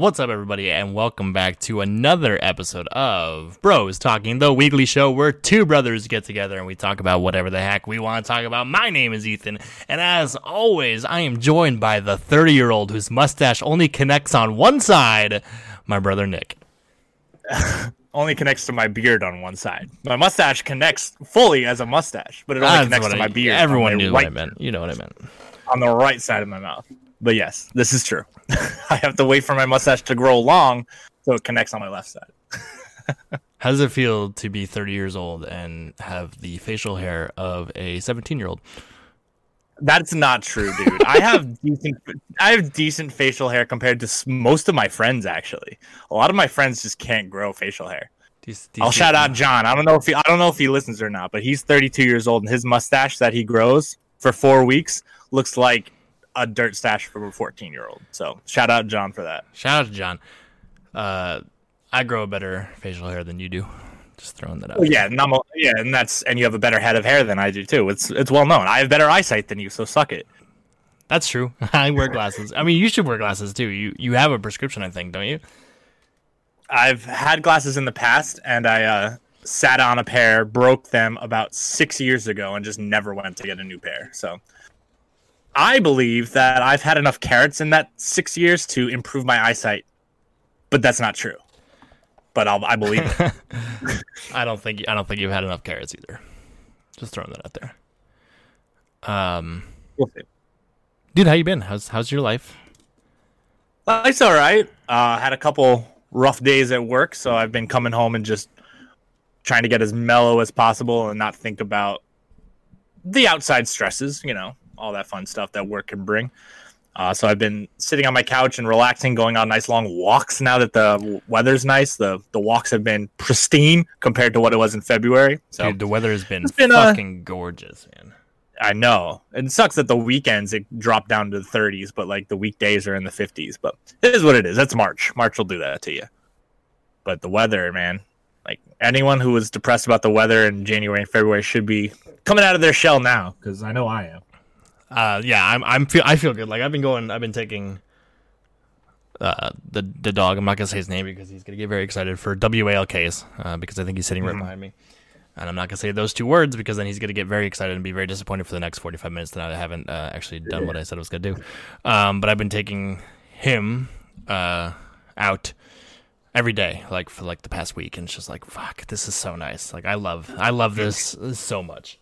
What's up, everybody, and welcome back to another episode of Bros Talking, the weekly show where two brothers get together and we talk about whatever the heck we want to talk about. My name is Ethan, and as always, I am joined by the 30 year old whose mustache only connects on one side, my brother Nick. only connects to my beard on one side. My mustache connects fully as a mustache, but it only That's connects to I- my beard. Everyone my knew right, what I meant. You know what I meant. on the right side of my mouth. But yes, this is true. I have to wait for my mustache to grow long so it connects on my left side. How does it feel to be 30 years old and have the facial hair of a 17 year old? That's not true, dude. I have decent, I have decent facial hair compared to most of my friends. Actually, a lot of my friends just can't grow facial hair. I'll shout out John. I don't know if he, I don't know if he listens or not, but he's 32 years old, and his mustache that he grows for four weeks looks like a dirt stash from a 14 year old. So shout out John for that. Shout out to John. Uh, I grow a better facial hair than you do. Just throwing that out. Well, yeah, and I'm a- yeah, and that's and you have a better head of hair than I do too. It's it's well known. I have better eyesight than you, so suck it. That's true. I wear glasses. I mean, you should wear glasses too. You you have a prescription, I think, don't you? I've had glasses in the past, and I uh, sat on a pair, broke them about six years ago, and just never went to get a new pair. So I believe that I've had enough carrots in that six years to improve my eyesight, but that's not true. But I'll, I believe it. I don't think I don't think you've had enough carrots either. Just throwing that out there. Um, We'll see. dude, how you been? How's how's your life? Life's all right. Uh, had a couple rough days at work, so I've been coming home and just trying to get as mellow as possible and not think about the outside stresses, you know, all that fun stuff that work can bring. Uh, so I've been sitting on my couch and relaxing, going on nice long walks. Now that the weather's nice, the the walks have been pristine compared to what it was in February. So Dude, the weather has been, been, uh, fucking gorgeous, man. I know it sucks that the weekends it dropped down to the 30s, but like the weekdays are in the 50s. But it is what it is. That's March. March will do that to you. But the weather, man, like anyone who was depressed about the weather in January and February should be coming out of their shell now, because I know I am. Uh, yeah, I'm I'm feel I feel good. Like I've been going. I've been taking. Uh, the the dog. I'm not gonna say his name because he's gonna get very excited for WALKs. Uh, because I think he's sitting right Mhm. behind me, and I'm not gonna say those two words because then he's gonna get very excited and be very disappointed for the next 45 minutes that I haven't uh, actually done what I said I was gonna do. Um, but I've been taking him uh out every day, like for like the past week, and it's just like fuck, this is so nice. Like I love I love this so much.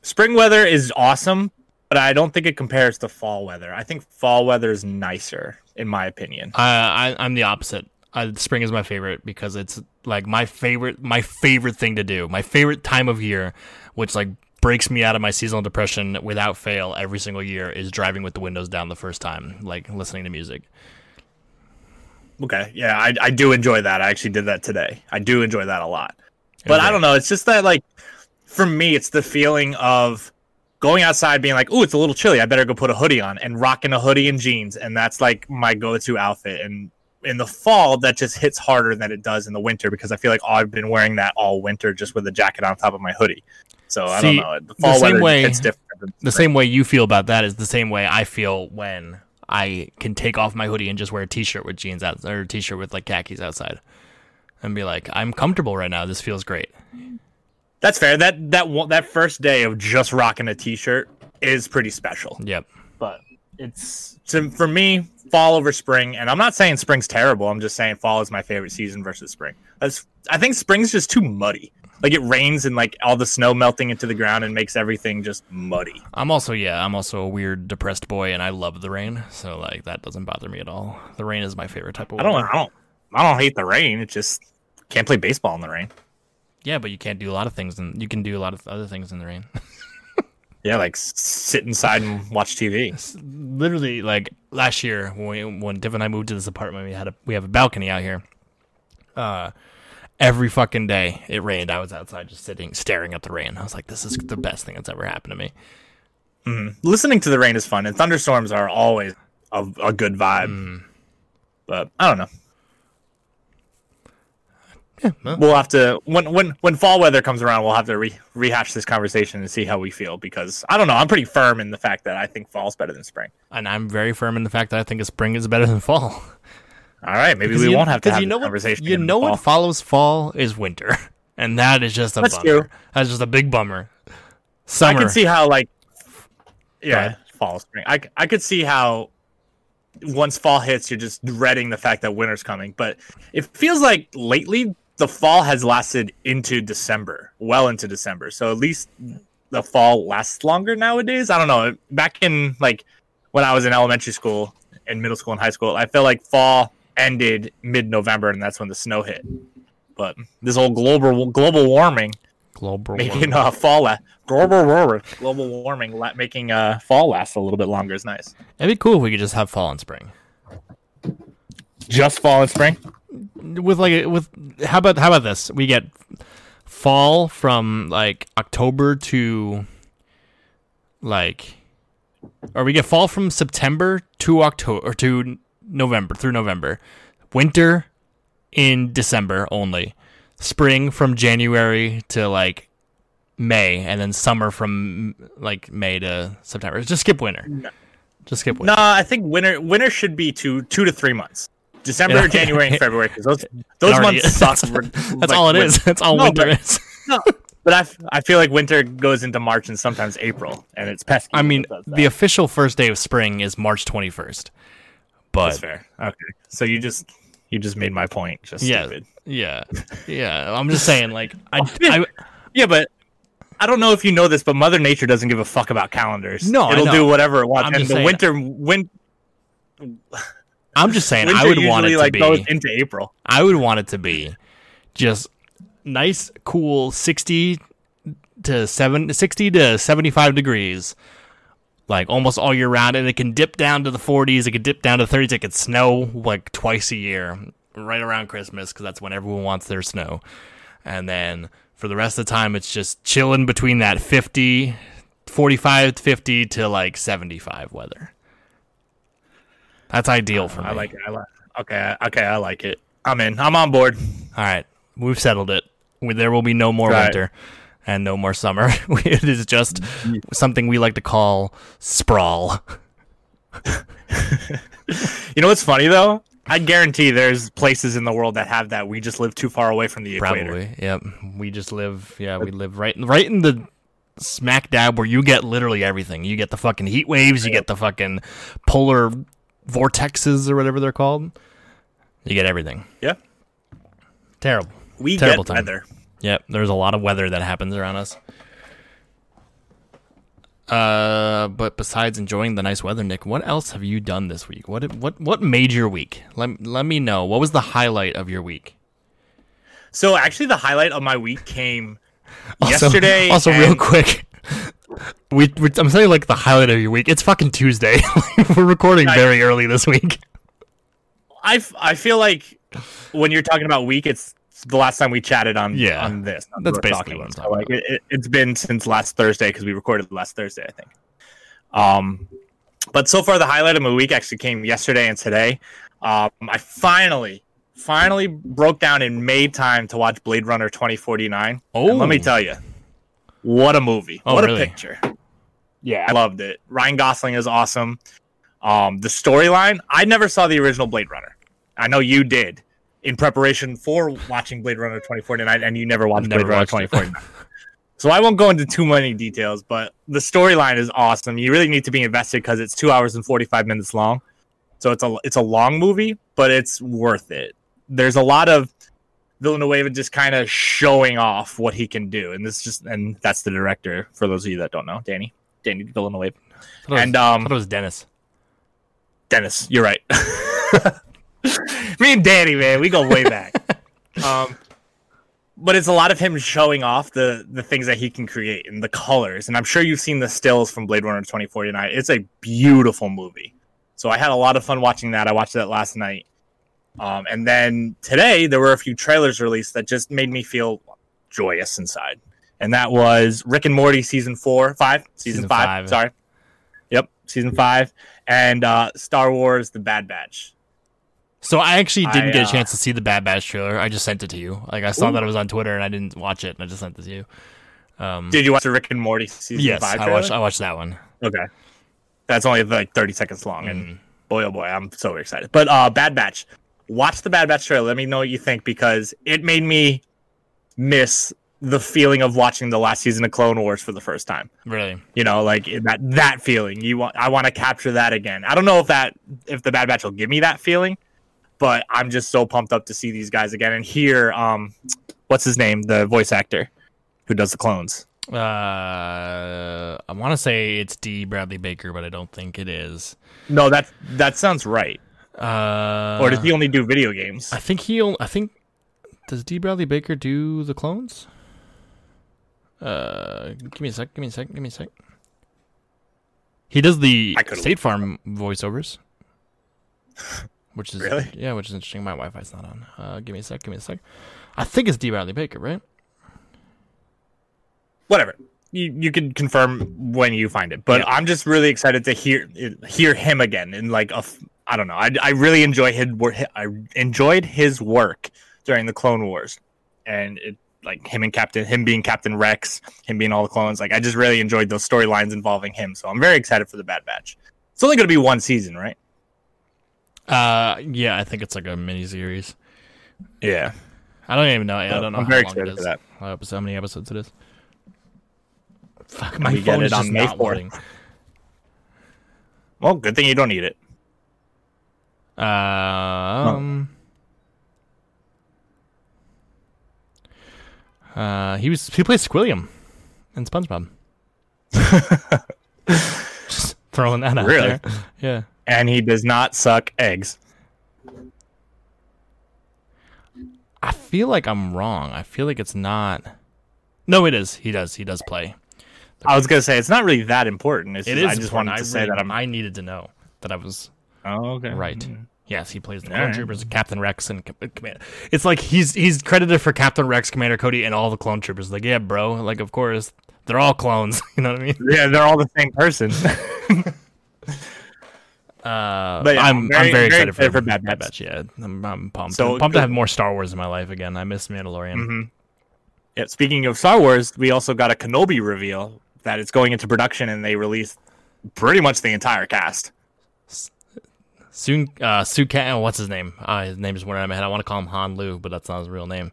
Spring weather is awesome, but I don't think it compares to fall weather. I think fall weather is nicer, in my opinion. I, I I'm the opposite. Uh, spring is my favorite because it's like my favorite my favorite thing to do. My favorite time of year, which like breaks me out of my seasonal depression without fail every single year, is driving with the windows down the first time, like listening to music. Okay, yeah, I, I do enjoy that. I actually did that today. I do enjoy that a lot. But I don't know. It's just that, like, for me, it's the feeling of going outside, being like, "Oh, it's a little chilly. I better go put a hoodie on," and rocking a hoodie and jeans, and that's like my go-to outfit. And in the fall, that just hits harder than it does in the winter because I feel like oh, I've been wearing that all winter just with a jacket on top of my hoodie. So I don't know. The fall same weather way- hits different. The same way you feel about that is the same way I feel when I can take off my hoodie and just wear a t-shirt with jeans out or a t-shirt with like khakis outside, and be like, I'm comfortable right now. This feels great. That's fair. That that one- that first day of just rocking a t-shirt is pretty special. Yep. but it's so for me fall over spring and i'm not saying spring's terrible i'm just saying fall is my favorite season versus spring That's, i think spring's just too muddy like it rains and like all the snow melting into the ground and makes everything just muddy I'm also yeah, I'm also a weird depressed boy and I love the rain, so like that doesn't bother me at all. The rain is my favorite type of Weather. i don't i don't i don't hate the rain it just can't play baseball in the rain Yeah, but you can't do a lot of things and you can do a lot of other things in the rain. yeah like sit inside and watch tv Literally like last year when we, when Div and I moved to this apartment, we had a we have a balcony out here. Uh every fucking day it rained. I was outside just sitting staring at the rain. I was like this is the best thing that's ever happened to me. Mhm. listening to the rain is fun and thunderstorms are always a, a good vibe Mm. but i don't know Yeah, well, we'll have to when when when fall weather comes around we'll have to re- rehash this conversation and see how we feel because i don't know i'm pretty firm in the fact that i think fall's better than spring and I'm very firm in the fact that I think spring is better than fall. All right, maybe Because we you- won't have to have you know this what conversation. you know what follows fall is winter, and that is just a That's bummer. true. That's just a big bummer. Summer. I can see how like yeah, fall spring. I I could see how once fall hits, you're just dreading the fact that winter's coming. But it feels like lately the fall has lasted into December, well into December. So at least the fall lasts longer nowadays. I don't know. Back in like when I was in elementary school and middle school and high school, I feel like fall ended mid-November, and that's when the snow hit. But this whole global global warming global making warming. uh, fall la- global warming, global warming la- making uh, fall last a little bit longer is nice. It'd be cool if we could just have fall and spring. Just fall and spring. With like a- with how about how about this? We get fall from like October to like or we get fall from September to October or to November through November. Winter in December only. Spring from January to like May and then summer from like May to September. Just skip winter. Just skip winter. No, I think winter winter should be two two to three months. December, Yeah. January, and February because those those months is. suck. That's, that's like, all it win- is. That's all No, winter but- is. No, but I, f- I feel like winter goes into March and sometimes April, and it's pesky. I mean, when it does the official first day of spring is March 21st. But that's fair. Okay, so you just you just made my point. Just yeah, stupid. yeah, yeah. I'm just saying, like, I, yeah. I, Yeah, but I don't know if you know this, but Mother Nature doesn't give a fuck about calendars. No, it'll do whatever it wants. I'm and the saying- winter, win, I'm just saying, winter I would want it to like be. goes into April. I would want it to be just nice, cool, 60 to seven, 60 to 75 degrees, like almost all year round, and it can dip down to the 40s. It could dip down to the 30s. It could snow like twice a year, right around Christmas, because that's when everyone wants their snow. And then for the rest of the time, it's just chilling between that 50, 45 to 50 to like 75 weather. That's ideal uh, for me. I like it. I like. Okay, okay, I like it. I'm in. I'm on board. All right, we've settled it. We- There will be no more Right. winter and no more summer. it is just something we like to call sprawl. You know what's funny though? I guarantee there's places in the world that have that. We just live too far away from the equator. Probably. Yep. We just live. Yeah, we live right, right in the smack dab where you get literally everything. You get the fucking heat waves. You get the fucking polar vortexes or whatever they're called. You get everything. Yeah, Terrible. we Terrible get time. weather. Yep, there's a lot of weather that happens around us. Uh, but besides enjoying the nice weather, Nick, what else have you done this week? What what what made your week? Let let me know. What was the highlight of your week? So actually, the highlight of my week came Also- yesterday. Also, real quick, we, we I'm saying like the highlight of your week. It's fucking Tuesday. We're recording very early this week. I, I feel like when you're talking about week, it's the last time we chatted on Yeah, on this. That's, that's basically what I'm So, talking like, it, it, it's been since last Thursday because we recorded last Thursday, I think. Um, but so far the highlight of my week actually came yesterday and today. Um, I finally, finally broke down and made time to watch Blade Runner 2049. Oh, And let me tell you, what a movie! Oh, what really? a picture! Yeah, I loved it. Ryan Gosling is awesome. Um, the storyline, I never saw the original Blade Runner. I know you did in preparation for watching Blade Runner 2049, and you never watched Never Blade Runner watched it. 2049. so I won't go into too many details, but the storyline is awesome. You really need to be invested because it's two hours and 45 minutes long. So it's a it's a long movie, but it's worth it. There's a lot of Villanueva just kind of showing off what he can do, and this just and that's the director. For those of you that don't know, Danny, Danny Villanueva, I was, and um, thought it was Dennis. Dennis, you're right. Me and Danny, man, we go way back. um, but it's a lot of him showing off the the things that he can create and the colors. And I'm sure you've seen the stills from Blade Runner 2049. It's a beautiful movie. So I had a lot of fun watching that. I watched that last night. Um, and then today there were a few trailers released that just made me feel joyous inside. And that was Rick and Morty season four, five, season, Season five, five. Sorry. Yep, season five, and uh, Star Wars: The Bad Batch. So I actually didn't I, get a uh, chance to see the Bad Batch trailer. I just sent it to you. Like I saw Ooh. that it was on Twitter and I didn't watch it. and I just sent it to you. Um, Did you watch the Rick and Morty season yes, five? I trailer? watched. I watched that one. Okay, that's only like thirty seconds long, Mhm. and boy, oh boy, I'm so excited. But uh, Bad Batch, watch the Bad Batch trailer. Let me know what you think because it made me miss the feeling of watching the last season of Clone Wars for the first time. Really? You know, like that that feeling. You want I want to capture that again. I don't know if that if the Bad Batch will give me that feeling, but I'm just so pumped up to see these guys again and hear um what's his name, the voice actor who does the clones. Uh, I want to say it's D. Bradley Baker, but I don't think it is. No, that that sounds right. Uh, Or does he only do video games? I think he. Only, I think. Does D. Bradley Baker do the clones? Uh, give me a sec. Give me a sec. Give me a sec. He does the State Farm voiceovers, which is Really? yeah, which is interesting. My Wi-Fi's not on. Uh, give me a sec. Give me a sec. I think it's D. Bradley Baker, right? whatever. You you can confirm when you find it, but Yeah. I'm just really excited to hear hear him again in like a I don't know. I, I really enjoy his work. I enjoyed his work during the Clone Wars, and it like him and Captain him being Captain Rex, him being all the clones. Like I just really enjoyed those storylines involving him. So I'm very excited for the Bad Batch. It's only going to be one season, right? Uh, yeah, I think it's like a mini series. Yeah, I don't even know. I don't know. I'm how very excited for that. How, how many episodes it is? Fuck, my phone is on just May not 4th. Well, good thing you don't need it. Um. Uh, he was he plays Squilliam in SpongeBob. Just throwing that out Really? there. Yeah. And he does not suck eggs. I feel like I'm wrong. I feel like it's not. No, it is. He does. He does play. I was gonna say it's not really that important. It's It just, is. I just important. wanted to I say really- that I'm. I needed to know that I was Oh, okay. right. Yes, he plays the Clone right. Troopers, Captain Rex, and Com- Commander. It's like he's he's credited for Captain Rex, Commander Cody, and all the Clone Troopers. Like, yeah, bro. Like, of course, they're all clones. You know what I mean? Yeah, they're all the same person. Uh, But yeah, I'm, I'm I'm very- very, very excited, excited for, for Bad Bad Batch. Batch. Yeah, I'm, I'm pumped. So- I'm pumped to have more Star Wars in my life again. I miss Mandalorian. hmm Yeah. Speaking of Star Wars, we also got a Kenobi reveal that it's going into production, and they released pretty much the entire cast. Soon, uh, Sukan, what's his name? Uh, his name is went out of my head. I want to call him Han Lu, but that's not his real name.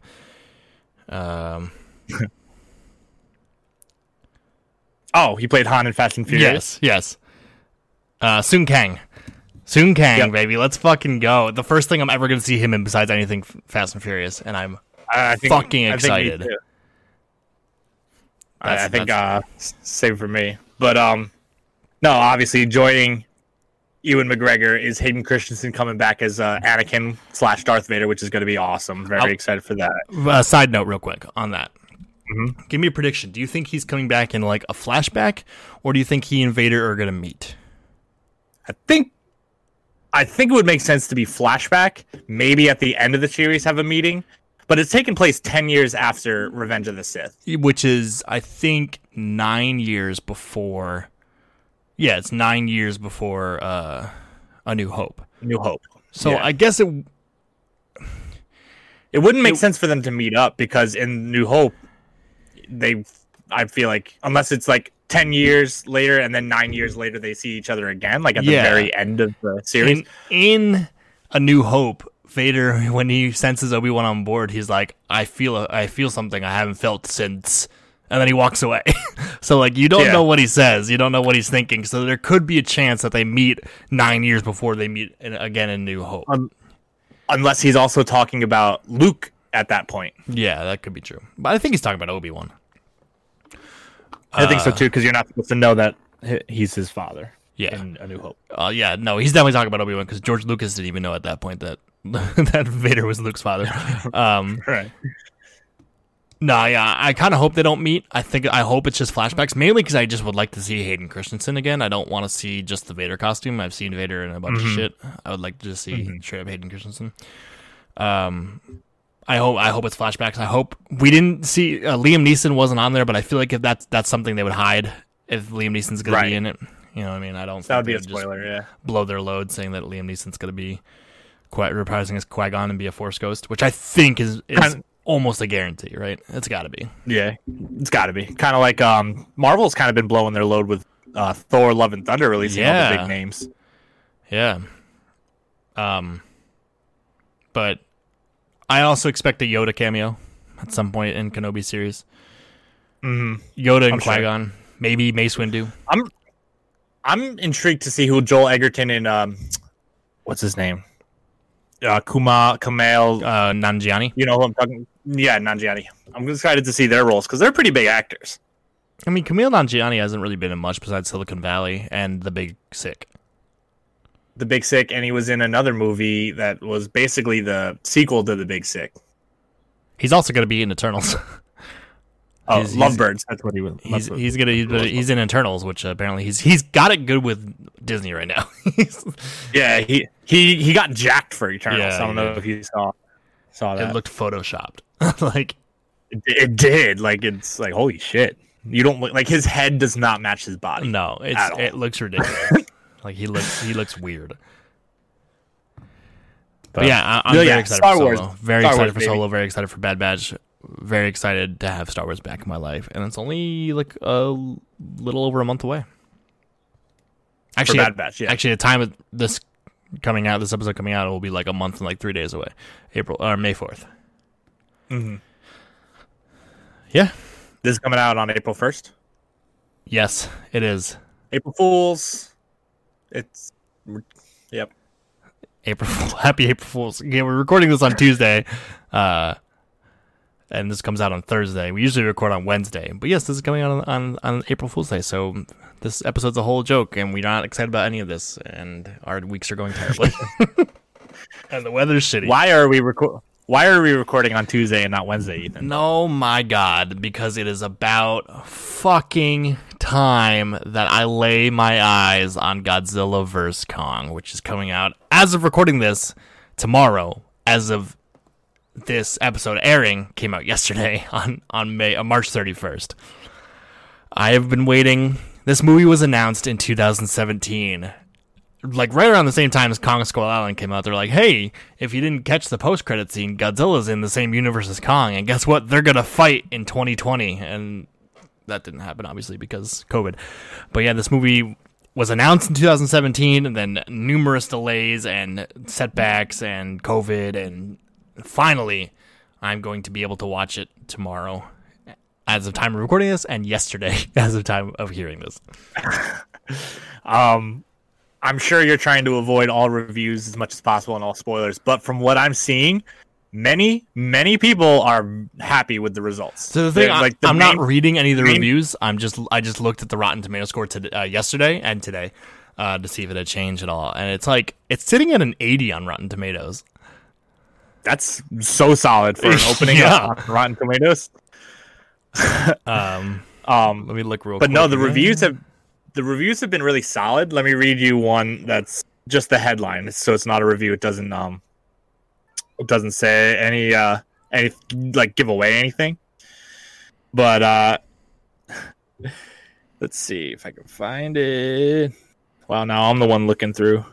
Um, Oh, he played Han in Fast and Furious. yes, yes. Uh, Sung Kang. Sung Kang, Yep. baby. Let's fucking go. The first thing I'm ever going to see him in besides anything Fast and Furious, and I'm I, I think, Fucking I think excited. I, I think uh, same for me. But um, no, obviously joining Ewan McGregor is Hayden Christensen coming back as uh, Anakin slash Darth Vader, which is going to be awesome. Very I'll- excited for that. Uh, side note, real quick on that. Mhm. Give me a prediction. Do you think he's coming back in like a flashback, or do you think he and Vader are gonna meet? I think I think it would make sense to be flashback. Maybe at the end of the series have a meeting, but it's taking place ten years after Revenge of the Sith. Which is, I think, nine years before. Yeah, it's nine years before uh, A New Hope. New Hope. So Yeah. I guess it. It wouldn't make It- sense for them to meet up because in New Hope, they, I feel like, unless it's like 10 years later and then nine years later they see each other again, like at Yeah. the very end of the series. In, in A New Hope, Vader, when he senses Obi Wan on board, he's like, "I feel, a, I feel something I haven't felt since," and then he walks away. so like, you don't Yeah. know what he says, you don't know what he's thinking. So there could be a chance that they meet nine years before they meet in, again in New Hope. Um, Unless he's also talking about Luke at that point. yeah, that could be true. But I think he's talking about Obi Wan. I think so Uh, too, because you're not supposed to know that he's his father Yeah. in A New Hope. Uh, yeah, no, he's definitely talking about Obi Wan because George Lucas didn't even know at that point that that Vader was Luke's father. Um, Right. No, yeah, I kind of hope they don't meet. I think I hope it's just flashbacks, mainly because I just would like to see Hayden Christensen again. I don't want to see just the Vader costume. I've seen Vader in a bunch of shit. I would like to just see straight up Hayden Christensen. Um, I hope I hope it's flashbacks. I hope we didn't see uh, Liam Neeson wasn't on there, but I feel like if that's that's something they would hide if Liam Neeson's gonna Right. be in it. You know what I mean? I don't. That would be a spoiler, yeah. blow their load saying that Liam Neeson's going to be quite reprising as Qui Gon and be a Force Ghost, which I think is, is almost a guarantee, right? It's got to be. Yeah, it's got to be kind of like um, Marvel's kind of been blowing their load with uh, Thor: Love and Thunder releasing all the big names. Yeah. Um. but I also expect a Yoda cameo at some point in Kenobi series. Mhm. Yoda and sure. Qui Gon, maybe Mace Windu. I'm I'm intrigued to see who Joel Edgerton and um, what's his name? Uh, Kuma Kamal. Uh, Nanjiani. you know who I'm talking? Yeah, Nanjiani. I'm excited to see their roles because they're pretty big actors. I mean, Kumail Nanjiani hasn't really been in much besides Silicon Valley and The Big Sick. The Big Sick, and he was in another movie that was basically the sequel to The Big Sick. He's also going to be in Eternals. Oh, He's- he's- Lovebirds. That's what he was. he's he's gonna he's, he's in Eternals, which apparently he's he's got it good with Disney right now. Yeah, he he he got jacked for Eternals. Yeah, I don't he know if you saw saw that. it looked photoshopped. like It, it did. Like it's like holy shit. You don't look like his head does not match his body. no, it's it looks ridiculous. like he looks he looks weird. But yeah, I, I'm Yeah, very yeah, excited Star for Wars. Solo. Very Star excited Wars, for baby. Solo. Very excited for Bad Batch. Very excited to have Star Wars back in my life, and it's only like a little over a month away. Actually, Bad Batch. Yeah, actually, the time of this coming out, this episode coming out, it will be like a month and like three days away, April or May 4th Mhm. Yeah. this is coming out on April first. Yes, it is April Fools. It's yep. April. Fool- Happy April Fools! Yeah, we're recording this on Tuesday, uh, and this comes out on Thursday. We usually record on Wednesday, but yes, this is coming out on on, on April Fool's Day. So this episode's a whole joke, and we're not excited about any of this, and our weeks are going terribly. and the weather's shitty. Why are we record? Why are we recording on Tuesday and not Wednesday, Ethan? No, my God, because it is about fucking time that I lay my eyes on Godzilla vs. Kong, which is coming out as of recording this tomorrow. As of this episode airing, came out yesterday on on May uh, March 31st. I have been waiting. This movie was announced in 2017 like right around the same time as Kong Skull Island came out, they're like, "Hey, if you didn't catch the post credit scene, Godzilla's in the same universe as Kong, and guess what? They're gonna fight in 2020." And that didn't happen, obviously, because COVID. But yeah, this movie was announced in 2017, and then numerous delays and setbacks and COVID, and finally, I'm going to be able to watch it tomorrow. As of time of recording this, and yesterday, as of time of hearing this. Um, I'm sure you're trying to avoid all reviews as much as possible and all spoilers, but from what I'm seeing, many many people are happy with the results. So the thing, They're, like, the I'm main- not reading any of the main- reviews. I'm just, I just looked at the Rotten Tomato score today, uh, yesterday and today, uh, to see if it had changed at all. And it's like it's sitting at an 80 on Rotten Tomatoes. That's so solid for an opening Yeah. on Rotten Tomatoes. Um, Um, let me look real. but no, quick. the reviews have the reviews have been really solid. Let me read you one that's just the headline, so it's not a review. It doesn't um, it doesn't say any uh any like give away anything. But uh, let's see if I can find it. Wow, now I'm the one looking through.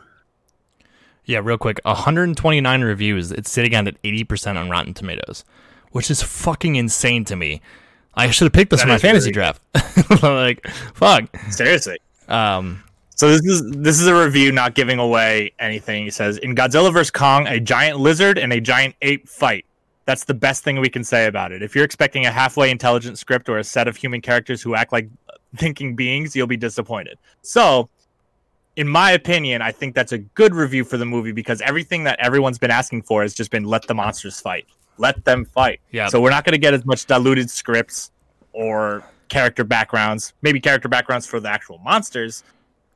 Yeah, real quick, 129 reviews. It's sitting at 80 percent on Rotten Tomatoes, which is fucking insane to me. I should have picked this That for my fantasy draft. like, fuck. Seriously. Um, So this is this is a review not giving away anything. He says in Godzilla vs Kong, a giant lizard and a giant ape fight. That's the best thing we can say about it. If you're expecting a halfway intelligent script or a set of human characters who act like thinking beings, you'll be disappointed. So, in my opinion, I think that's a good review for the movie because everything that everyone's been asking for has just been let the monsters fight. Let them fight. Yeah. So we're not going to get as much diluted scripts or character backgrounds. Maybe character backgrounds for the actual monsters,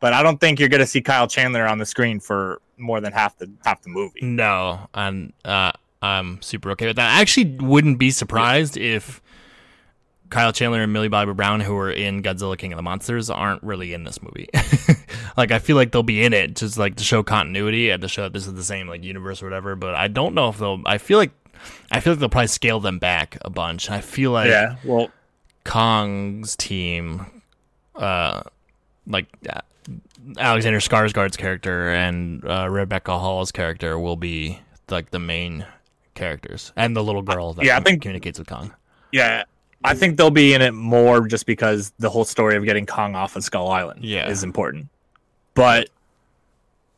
but I don't think you're going to see Kyle Chandler on the screen for more than half the half the movie. No, and uh, I'm super okay with that. I actually wouldn't be surprised if Kyle Chandler and Millie Bobby Brown, who are in Godzilla King of the Monsters, aren't really in this movie. like I feel like they'll be in it just like to show continuity and to show that this is the same like universe or whatever. But I don't know if they'll. I feel like I feel like they'll probably scale them back a bunch. I feel like yeah, well, Kong's team, uh, like uh, Alexander Skarsgård's character and uh, Rebecca Hall's character will be like the main characters, and the little girl that Yeah, I think- communicates with Kong. yeah, I think they'll be in it more just because the whole story of getting Kong off of Skull Island Yeah. is important. But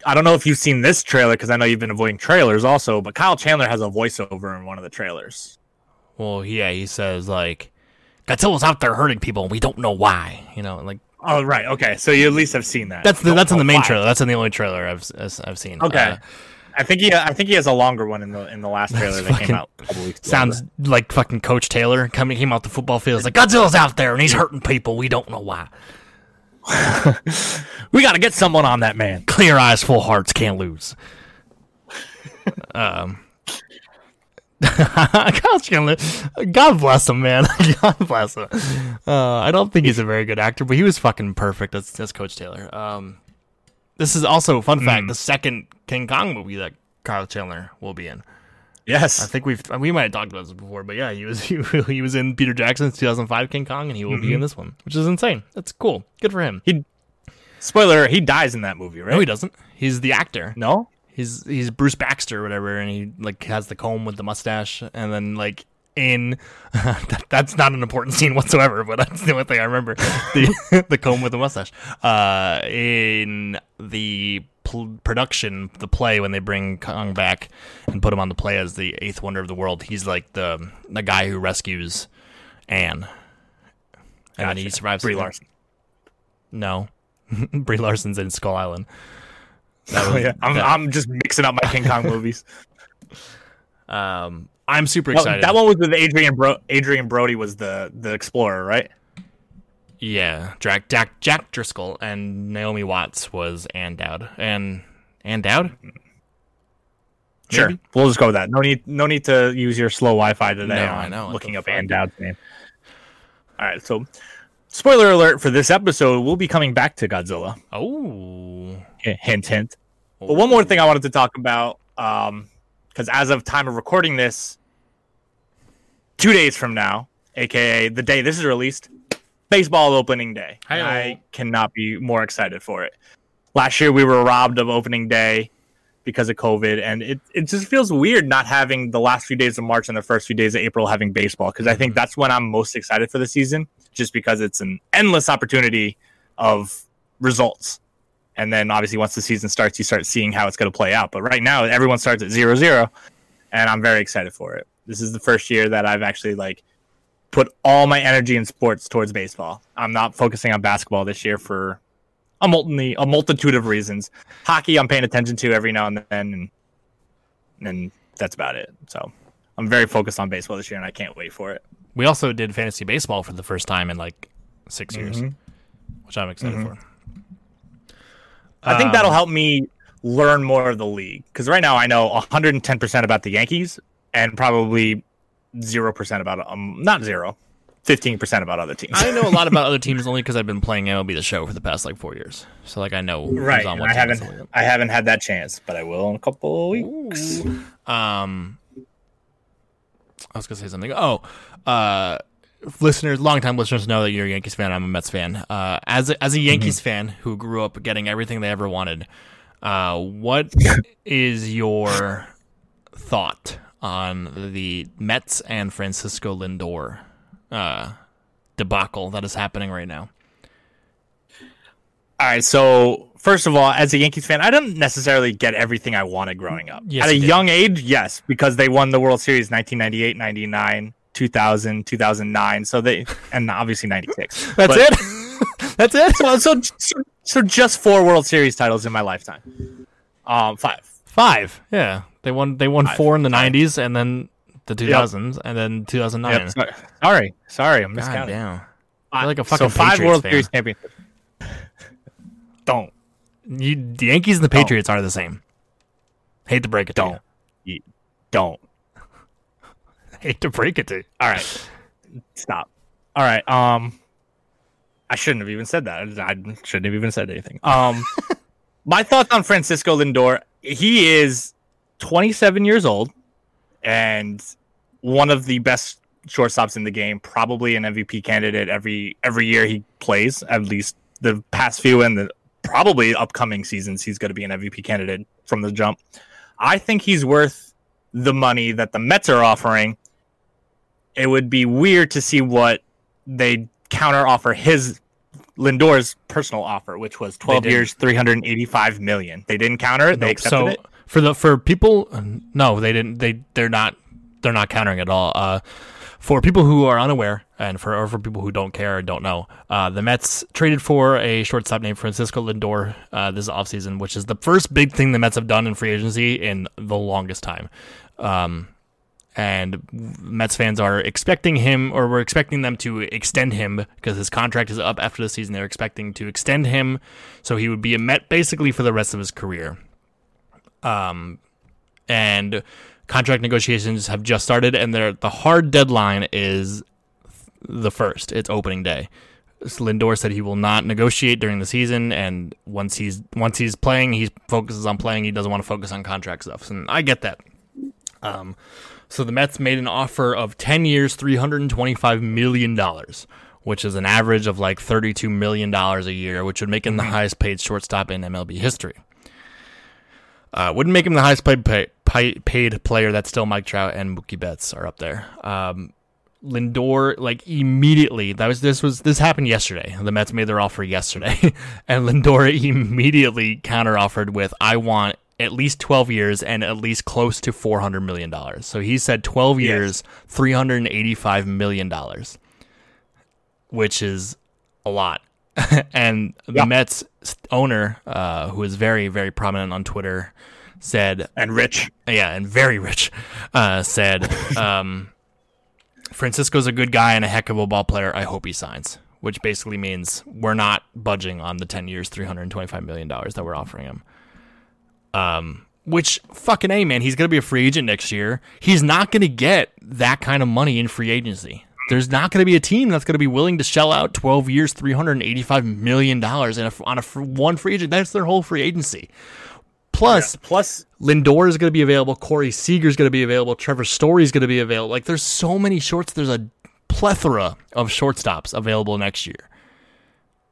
I don't know if you've seen this trailer because I know you've been avoiding trailers also, but Kyle Chandler has a voiceover in one of the trailers. Well, yeah, he says like Godzilla's out there hurting people, and we don't know why. You know, like Oh, right. Okay, so you at least have seen that. that's the, that's in the main why. trailer. That's in the only trailer I've I've seen. Okay. Uh, I think he I think he has a longer one in the in the last trailer that fucking- came out a couple weeks ago. sounds like fucking Coach Taylor coming came out the football field. It's like Godzilla's out there and he's hurting people. We don't know why. we got to get someone on that man. Clear eyes, full hearts, can't lose. um, God bless him, man. God bless him. Uh, I don't think he's a very good actor, but he was fucking perfect as, as Coach Taylor. Um, this is also fun fact: hmm. the second King Kong movie that Kyle Chandler will be in. Yes, I think we've we might have talked about this before, but yeah, he was he, he was in Peter Jackson's 2005 King Kong, and he will be in mm-hmm. this one, which is insane. That's cool. Good for him. He spoiler: He dies in that movie, right? No, he doesn't. He's the actor. No. He's he's Bruce Baxter or whatever, and he like has the comb with the mustache, and then like in that, that's not an important scene whatsoever, but that's the only thing I remember the the comb with the mustache. Uh, in the pl- production, the play when they bring Kong back and put him on the play as the eighth wonder of the world, he's like the the guy who rescues Anne, and then he survives. Brie Larson. No, Brie Larson's in Skull Island. That Oh yeah. I'm that- I'm just mixing up my King Kong movies. Um, I'm super Well, excited. that one was with Adrian Bro- Adrien Brody was the the explorer, right? Yeah, Jack, Jack Jack Driscoll and Naomi Watts was Ann Dowd and Ann Dowd. Sure. Maybe? We'll just go with that. No need no need to use your slow Wi-Fi today No, I know. Looking up? Ann Dowd's name. All right, so spoiler alert for this episode, we'll be coming back to Godzilla. Oh, Hint hint. But one more thing I wanted to talk about, um, because as of time of recording this, two days from now, aka the day this is released, baseball opening day. I cannot be more excited for it. Last year we were robbed of opening day because of COVID, and it, it just feels weird not having the last few days of March and the first few days of April having baseball because I think mm-hmm. that's when I'm most excited for the season, just because it's an endless opportunity of results. And then obviously once the season starts, you start seeing how it's going to play out. But right now, everyone starts at zero zero, and I'm very excited for it. This is the first year that I've actually like put all my energy in sports towards baseball. I'm not focusing on basketball this year for a multi a multitude of reasons. Hockey, I'm paying attention to every now and then, and and that's about it. So I'm very focused on baseball this year, and I can't wait for it. we also did fantasy baseball for the first time in like 6 years, Mhm. which I'm excited Mhm. for. I think Um, that'll help me learn more of the league because right now I know 110 percent about the Yankees and probably zero percent about um not zero, 15 percent about other teams. I know a lot about other teams only because I've been playing MLB the Show for the past like four years. So like I know who's right. on what I haven't I haven't had that chance, but I will in a couple of weeks. Um, I was gonna say something. Oh, uh, listeners, longtime listeners know that you're a Yankees fan. I'm a Mets fan. Uh, as a, as a Yankees fan who grew up getting everything they ever wanted, uh, what is your thought on the Mets and Francisco Lindor uh, debacle that is happening right now? All right, so first of all, as a Yankees fan, I didn't necessarily get everything I wanted growing up. Yes, At a you young age, yes, because they won the World Series 1998, 99, 2000, 2009. So they and obviously 96. That's But- it. That's it. So, so so so just four World Series titles in my lifetime. Um, five. Five. Yeah, they won. They won Five. four in the Five. '90s, and then the 2000s, and then 2009. Yep, sorry. sorry, sorry, I'm God miscounting. damn. Five- like a fucking so five Patriots World fan. Series championships. Don't You, the Yankees and the Patriots are the same. Hate to break it don't You- don't. Hate to break it to you. All right, stop. All right. Um, I shouldn't have even said that. I shouldn't have even said anything. Um, my thoughts on Francisco Lindor. He is 27 years old and one of the best shortstops in the game. Probably an MVP candidate every every year he plays. At least the past few and the probably upcoming seasons, he's going to be an MVP candidate from the jump. I think he's worth the money that the Mets are offering. It would be weird to see what they counter offer his Lindor's personal offer, which was 12 years, 385 million. They didn't counter it. They Nope. accepted so it. for the for people, no, they didn't. They they're not they're not countering at all. Uh, for people who are unaware and for or for people who don't care or don't know, uh, the Mets traded for a shortstop named Francisco Lindor uh, this offseason, which is the first big thing the Mets have done in free agency in the longest time. Um, and Mets fans are expecting him, or we're expecting them to extend him because his contract is up after the season. They're expecting to extend him, so he would be a Met basically for the rest of his career. Um, and contract negotiations have just started, and the hard deadline is the first. It's opening day. Lindor said he will not negotiate during the season, and once he's once he's playing, he focuses on playing. He doesn't want to focus on contract stuff, and I get that. Um, so the Mets made an offer of ten years, three hundred and twenty-five million dollars, which is an average of like thirty-two million dollars a year, which would make him the highest paid shortstop in MLB history. Uh, wouldn't make him the highest paid, pay, pay, paid player. That's still Mike Trout and Mookie Betts are up there. Um, Lindor, like immediately, that was this was this happened yesterday. The Mets made their offer yesterday, and Lindor immediately counteroffered with, "I want at least twelve years and at least close to four hundred million dollars." So he said twelve Yes. years, three hundred and eighty-five million dollars, which is a lot. and the Yeah. Mets owner, uh, who is very very prominent on Twitter, said And Rich. yeah, and very rich, uh, said, um, Francisco's a good guy and a heck of a ball player. I hope he signs, which basically means we're not budging on the 10 years, $325 million that we're offering him. Um, which fucking A, man, he's going to be a free agent next year. He's not going to get that kind of money in free agency. There's not going to be a team that's going to be willing to shell out 12 years, $385 million in a, on a one free agent. That's their whole free agency. Plus, Plus, Lindor is going to be available. Corey Seager is going to be available. Trevor Story is going to be available. Like, there's so many shorts. There's a plethora of shortstops available next year.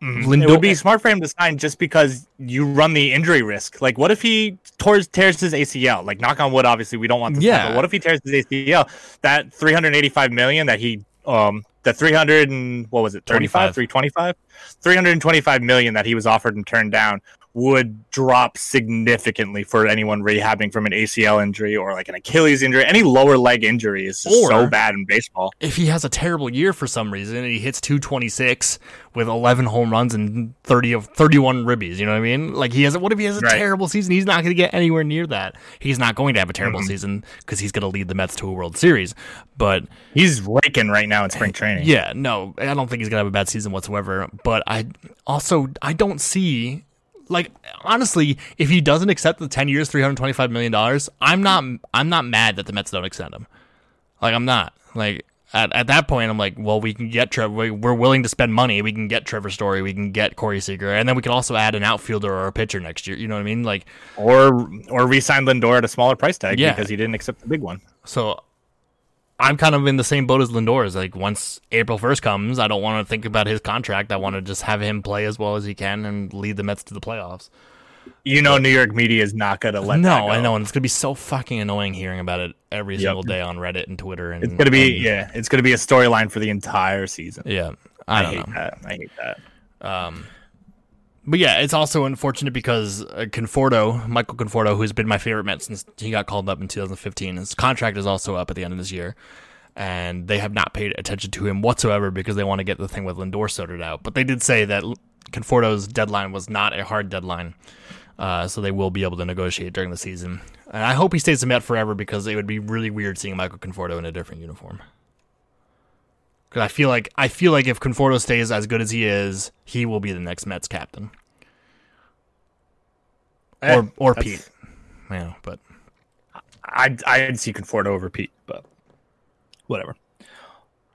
It would be smart for him to sign just because you run the injury risk. Like, what if he tears, tears his ACL? Like, knock on wood, obviously, we don't want this. to Yeah. happen. What if he tears his ACL? That 385 million that he, um, the 300 and what was it, 35, 325? 325 million that he was offered and turned down would drop significantly for anyone rehabbing from an ACL injury or like an Achilles injury. Any lower leg injury is just so bad in baseball. if he has a terrible year for some reason and he hits 226 with 11 home runs and 30 of 31 ribbies, you know what I mean? Like he has. What if he has a Right. terrible season? He's not going to get anywhere near that. He's not going to have a terrible Mm-hmm. season because he's going to lead the Mets to a World Series. But He's raking right now in spring training. Yeah, no, I don't think he's gonna have a bad season whatsoever. But I also I don't see like honestly, if he doesn't accept the ten years, three hundred twenty five million dollars, I'm not I'm not mad that the Mets don't extend him. Like I'm not like. At, at that point, I'm like, well, we can get Trevor. we- We're willing to spend money. We can get Trevor Story. We can get Corey Seager, and then we can also add an outfielder or a pitcher next year. You know what I mean? Like, or or re-sign Lindor at a smaller price tag Yeah. because he didn't accept the big one. So I'm kind of in the same boat as Lindor. Is like once April 1st comes, I don't want to think about his contract. I want to just have him play as well as he can and lead the Mets to the playoffs. You know, New York media is not going to let. that no, go. I know, and it's gonna be so fucking annoying hearing about it every Yep. single day on Reddit and Twitter. And It's going to be and- yeah, it's going to be a storyline for the entire season. yeah. I I, hate know. that. I hate that. Um, but yeah, it's also unfortunate because uh, Conforto, Michael Conforto, who's been my favorite Met since he got called up in 2015, his contract is also up at the end of this year. And they have not paid attention to him whatsoever because they want to get the thing with Lindor sorted out. But they did say that Conforto's deadline was not a hard deadline. Uh, so they will be able to negotiate during the season. And I hope he stays a Met forever because it would be really weird seeing Michael Conforto in a different uniform. Because I feel like I feel like if Conforto stays as good as he is, he will be the next Mets captain, Eh, or or Pete. Yeah, but I'd I'd see Conforto over Pete, but whatever.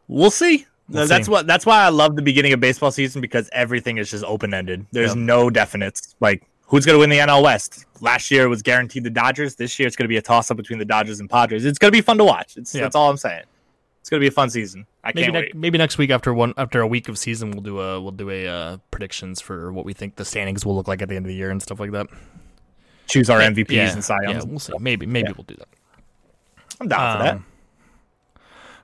We'll see. We'll that's see. what that's why I love the beginning of baseball season because everything is just open ended. There's Yep. no definites. Like who's going to win the NL West? Last year it was guaranteed the Dodgers. This year it's going to be a toss up between the Dodgers and Padres. It's going to be fun to watch. It's Yep. that's all I'm saying. It's going to be a fun season. I maybe can't ne- wait. maybe next week after one after a week of season, we'll do a we'll do a uh, predictions for what we think the standings will look like at the end of the year and stuff like that. Choose our MVPs yeah, and Cy yeah, we'll see. Maybe maybe Yeah. we'll do that. I'm down for that. Um,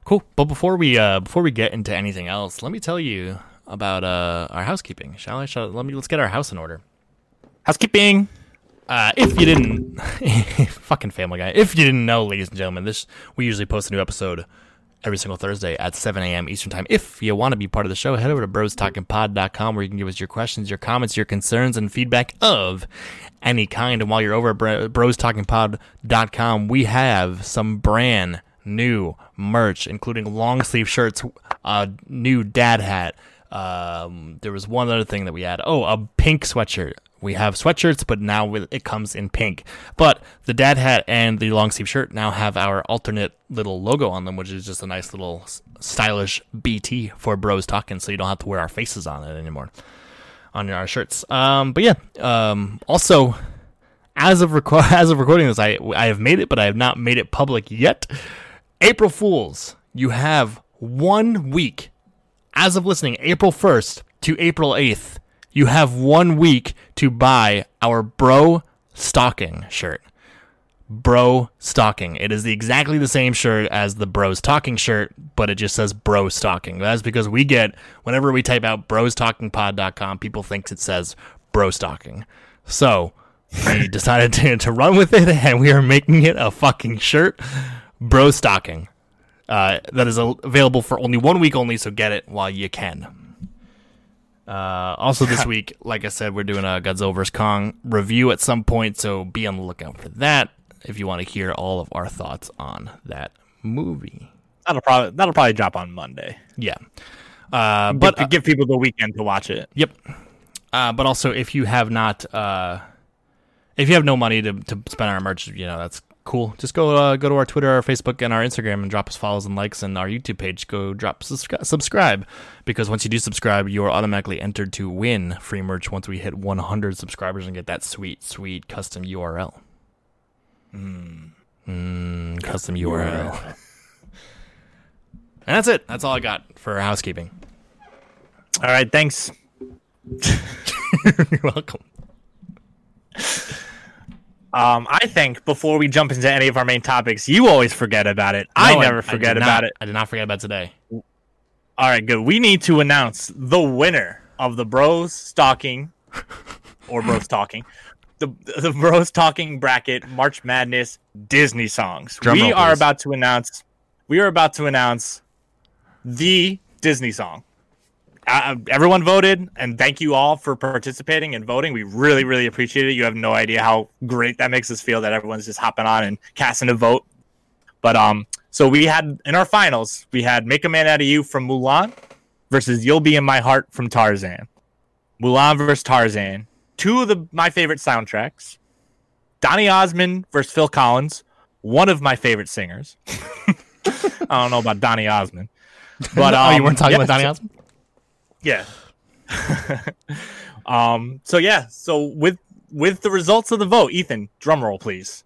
Cool. But before we uh before we get into anything else, let me tell you about uh, our housekeeping, shall I? Shall let me let's get our house in order. Housekeeping. Uh, if you didn't, fucking Family Guy. If you didn't know, ladies and gentlemen, this we usually post a new episode every single Thursday at 7 a.m. Eastern Time. If you want to be part of the show, head over to brostalkingpod.com where you can give us your questions, your comments, your concerns, and feedback of any kind. And while you're over at brostalkingpod.com, we have some brand new merch, including long sleeve shirts, a new dad hat. Um, there was one other thing that we had. Oh, a pink sweatshirt. We have sweatshirts, but now it comes in pink. But the dad hat and the long sleeve shirt now have our alternate little logo on them, which is just a nice little stylish BT for bros talking, so you don't have to wear our faces on it anymore on our shirts. Um, but yeah, um, also as of record as of recording this, I I have made it, but I have not made it public yet. April Fools, you have one week as of listening, April first to April eighth you have one week to buy our bro stocking shirt. Bro stocking. It is exactly the same shirt as the bros talking shirt, but it just says bro stocking. That's because we get whenever we type out brostalkingpod.com, people think it says bro stocking. So we decided to, to run with it and we are making it a fucking shirt. Bro stocking. Uh, that is available for only one week only, so get it while you can. Uh, also, this week, like I said, we're doing a Godzilla vs Kong review at some point, so be on the lookout for that if you want to hear all of our thoughts on that movie. That'll probably that'll probably drop on Monday. Yeah, uh, but to uh, give people the weekend to watch it. Yep. Uh, but also, if you have not, uh, if you have no money to, to spend on our merch, you know that's cool. Just go uh, go to our Twitter, our Facebook, and our Instagram, and drop us follows and likes, and our YouTube page. Go drop subscri- subscribe because once you do subscribe, you are automatically entered to win free merch once we hit 100 subscribers and get that sweet, sweet custom URL. Mm. Mm, custom URL. and that's it. That's all I got for housekeeping. All right. Thanks. You're welcome. Um, I think before we jump into any of our main topics, you always forget about it. No, I never I, forget I about it. I did not forget about today. All right, good. We need to announce the winner of the Bros Stalking or Bros Talking, the the Bros Talking bracket March Madness Disney songs. Drum we roll, are about to announce. We are about to announce the Disney song uh, everyone voted, and thank you all for participating and voting. We really, really appreciate it. You have no idea how great that makes us feel that everyone's just hopping on and casting a vote. But um, so we had in our finals, we had "Make a Man Out of You" from Mulan versus "You'll Be in My Heart" from Tarzan. Mulan versus Tarzan, two of the my favorite soundtracks. Donny Osmond versus Phil Collins, one of my favorite singers. I don't know about Donny Osmond, but um, oh, you weren't talking yeah, about Donny Osmond. Yeah. um. So yeah. So with with the results of the vote, Ethan, drum roll, please.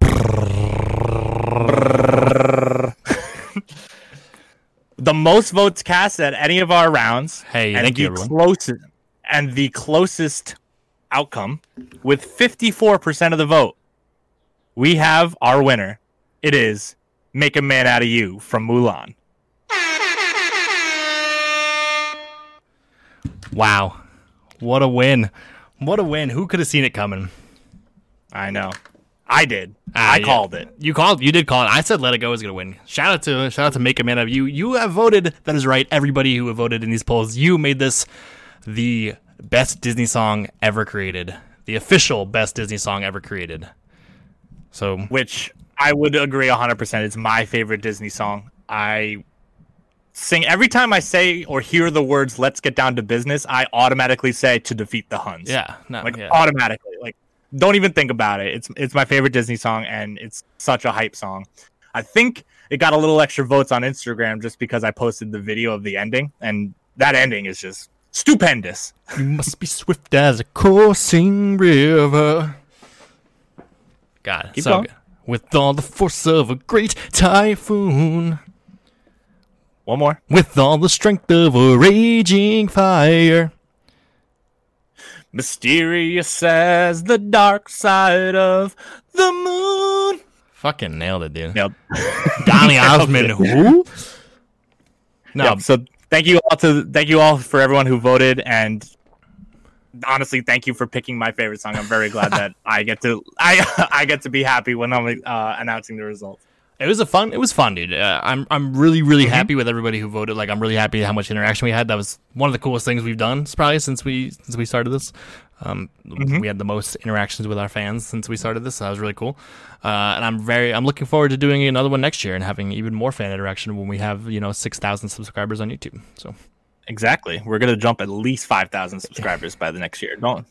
the most votes cast at any of our rounds. Hey, and thank the you, everyone. Closest, and the closest outcome with 54% of the vote, we have our winner. It is Make a Man Out of You from Mulan. Wow. What a win. What a win. Who could have seen it coming? I know. I did. Ah, I yeah. called it. You called. You did call it. I said "Let It Go" going to win. Shout out to shout out to Make a Man of You. You have voted. That is right. Everybody who voted in these polls, you made this the best Disney song ever created. The official best Disney song ever created. So, which I would agree 100%. It's my favorite Disney song. I sing every time I say or hear the words "Let's get down to business," I automatically say to defeat the Huns. Yeah, no, like yeah. automatically. Like, don't even think about it. It's it's my favorite Disney song, and it's such a hype song. I think it got a little extra votes on Instagram just because I posted the video of the ending, and that ending is just stupendous. You must be swift as a coursing river. God, Keep so going. good. With all the force of a great typhoon. One more. With all the strength of a raging fire. Mysterious as the dark side of the moon. Fucking nailed it, dude. Yep. Donny Osmond, who? No. Yep, so thank you all to thank you all for everyone who voted and honestly thank you for picking my favorite song i'm very glad that i get to i i get to be happy when i'm uh, announcing the results It was a fun. It was fun, dude. Uh, I'm I'm really really happy with everybody who voted. Like I'm really happy how much interaction we had. That was one of the coolest things we've done probably since we since we started this. Um, We had the most interactions with our fans since we started this. So that was really cool. Uh, and I'm very I'm looking forward to doing another one next year and having even more fan interaction when we have you know six thousand subscribers on YouTube. So exactly we're gonna jump at least 5000 subscribers by the next year don't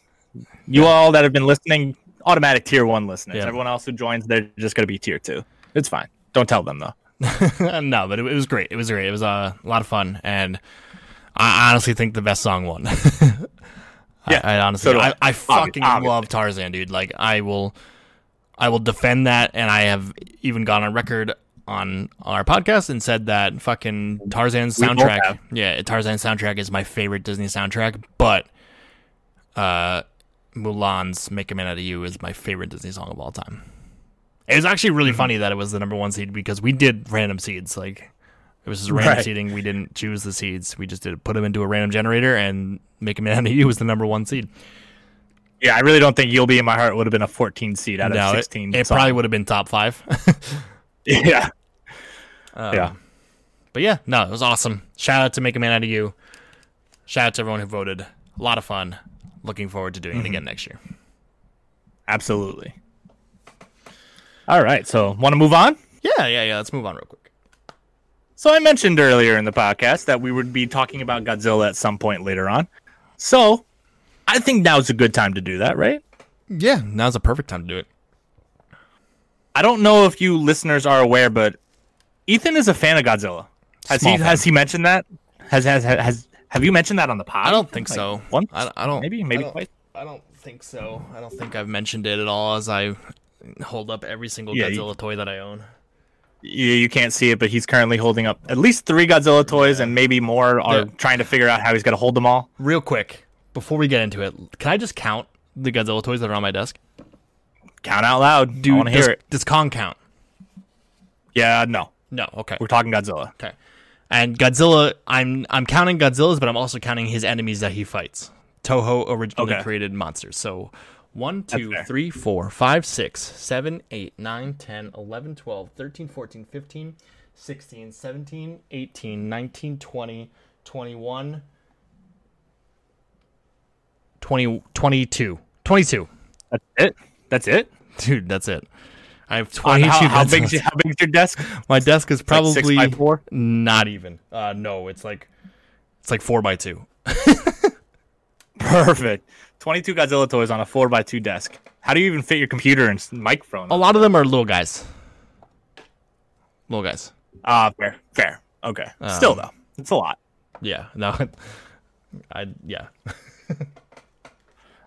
you all that have been listening automatic tier one listeners Yeah. everyone else who joins they're just gonna be tier two it's fine don't tell them though no, but it, it was great. It was great. It was uh, a lot of fun, and I honestly think the best song won. Yeah, I, I honestly, so I, I. I fucking obviously. love Tarzan, dude. Like, I will, I will defend that, and I have even gone on record on our podcast and said that fucking Tarzan's soundtrack, yeah, Tarzan's soundtrack is my favorite Disney soundtrack, but uh, Mulan's "Make a Man Out of You" is my favorite Disney song of all time. It was actually Mm-hmm. really funny that it was the number one seed because we did random seeds. Like it was just random Right. seeding. We didn't choose the seeds. We just did put them into a random generator and make a man out of you was the number one seed. yeah i really don't think you'll be in my heart would have been a 14 seed out No, of 16 it songs. probably would have been top five. yeah Um, yeah But yeah, no, it was awesome. Shout out to Make a Man Out of You. Shout out to everyone who voted. A lot of fun. Looking forward to doing Mm-hmm. it again next year. absolutely all right so want to move on Yeah, yeah, yeah. Let's move on real quick. So I mentioned earlier in the podcast that we would be talking about Godzilla at some point later on. So I think now's a good time to do that, right? Yeah, now's a perfect time to do it. I don't know if you listeners are aware, but Ethan is a fan of Godzilla. Has Small he fan. has he mentioned that? Has has has have you mentioned that on the pod? I don't think Like, so. Once? I, I don't. maybe I maybe don't- twice. I don't think so. I don't think I've mentioned it at all as I hold up every single Yeah, you- Godzilla toy that I own. You, you can't see it, but he's currently holding up at least three Godzilla toys, and maybe more are Yeah. trying to figure out how he's going to hold them all. Real quick, before we get into it, can I just count the Godzilla toys that are on my desk? Count out loud. I Do want to hear it. does Kong count? Yeah, no, No. Okay. we're talking Godzilla. Okay. And Godzilla, I'm I'm counting Godzilla's, but I'm also counting his enemies that he fights. Toho originally Okay. created monsters. So one, two, fair. three, four, five, six, seven, eight, nine, 10, 11, 12, 13, 14, 15, 16, 17, 18, 19, 20, 21, 20, 22. 22. That's it. That's it. Dude, that's it. I have On 22 how, how Godzillas. big? How big's your desk? My desk is Like probably six by four? not even. Uh, no, it's like it's like four by two. Perfect. 22 Godzilla toys on a 4x2 desk. How do you even fit your computer and microphone? A lot of them are little guys. Little guys. Ah, fair. Fair. Okay. Still, Um, though, it's a lot. Yeah. No. I yeah.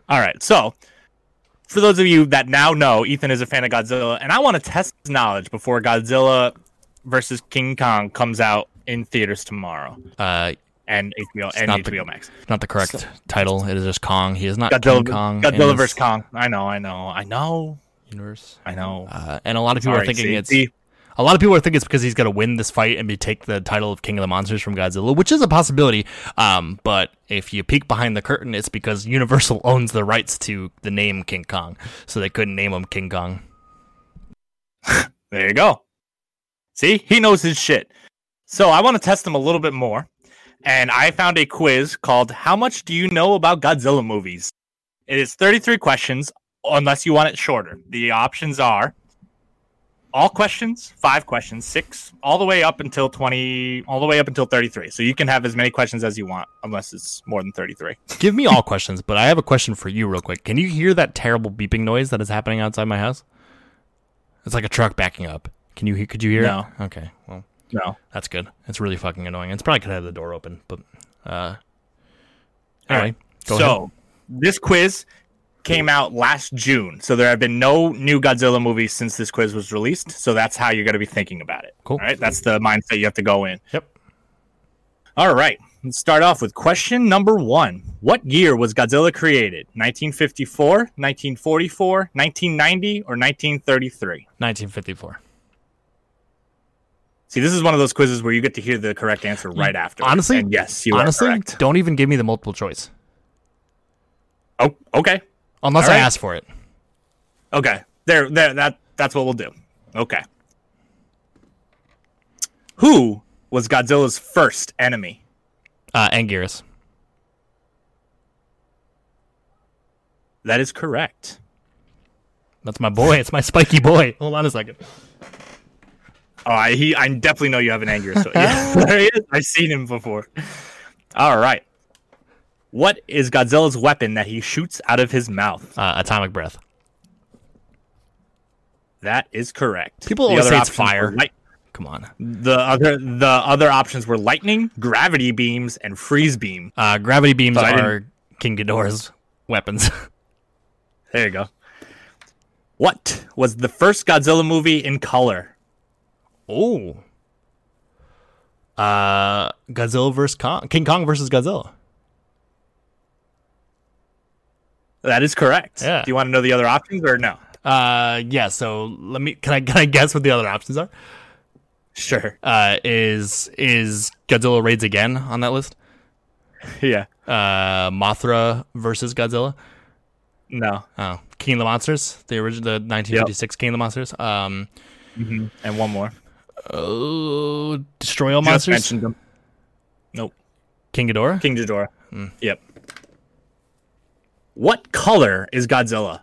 All right. So, for those of you that now know, Ethan is a fan of Godzilla, and I want to test his knowledge before Godzilla versus King Kong comes out in theaters tomorrow Uh, and HBO and not HBO the- Max. not the correct title. It is just Kong. He is not Godzilla, King Kong. Godzilla this versus Kong. I know. I know. I know. universe. I know. Uh, and a lot of people are thinking see- it's see, a lot of people are thinking it's because he's going to win this fight and be take the title of King of the Monsters from Godzilla, which is a possibility. Um, but if you peek behind the curtain, it's because Universal owns the rights to the name King Kong, so they couldn't name him King Kong. There you go. See, he knows his shit. So I want to test him a little bit more. And I found a quiz called How Much Do You Know About Godzilla Movies? It is 33 questions, unless you want it shorter. The options are all questions, five questions, six, all the way up until 20, all the way up until 33. So you can have as many questions as you want, unless it's more than 33. Give me all questions, but I have a question for you, real quick. Can you hear that terrible beeping noise that is happening outside my house? It's like a truck backing up. Can you? hear? Could you hear No. it? Okay, well, No. that's good. It's really fucking annoying. It's probably I have the door open, but uh, All anyway, right. go so ahead. this quiz came out last June. So there have been no new Godzilla movies since this quiz was released. So that's how you're going to be thinking about it. Cool. All right. That's the mindset you have to go in. Yep. All right. Let's start off with question number one. What year was Godzilla created? 1954, 1944, 1990, or 1933? 1954. See, this is one of those quizzes where you get to hear the correct answer right after. Honestly, and yes, you honestly, are correct. don't even give me the multiple choice Oh, okay, unless I ask for it. okay. There, there. That that's what we'll do. Okay. Who was Godzilla's first enemy? Uh, Anguirus. That is correct. That's my boy. It's my spiky boy. Hold on a second. Oh, I he, I definitely know you have an anger. So yeah, there he is. I've seen him before. All right. What is Godzilla's weapon that he shoots out of his mouth? Uh, atomic breath. That is correct. People The always other say it's fire. light- Come on. the other the other options were lightning, gravity beams, and freeze beam. Uh, gravity beams But are King Ghidorah's weapons. There you go. What was the first Godzilla movie in color? Oh. Uh, Godzilla versus Kong. King Kong versus Godzilla. That is correct. Yeah. Do you want to know the other options or no? Uh, yeah. So let me. Can I can I guess what the other options are? Sure. Uh, is is Godzilla raids again on that list? Yeah. Uh, Mothra versus Godzilla. No. Oh, King of the Monsters, the original, the 1956 King of the Monsters. Um, And one more. Oh, Destroy All Just Monsters. mentioned them. Nope. King Ghidorah. King Ghidorah. Hmm. Yep. What color is Godzilla?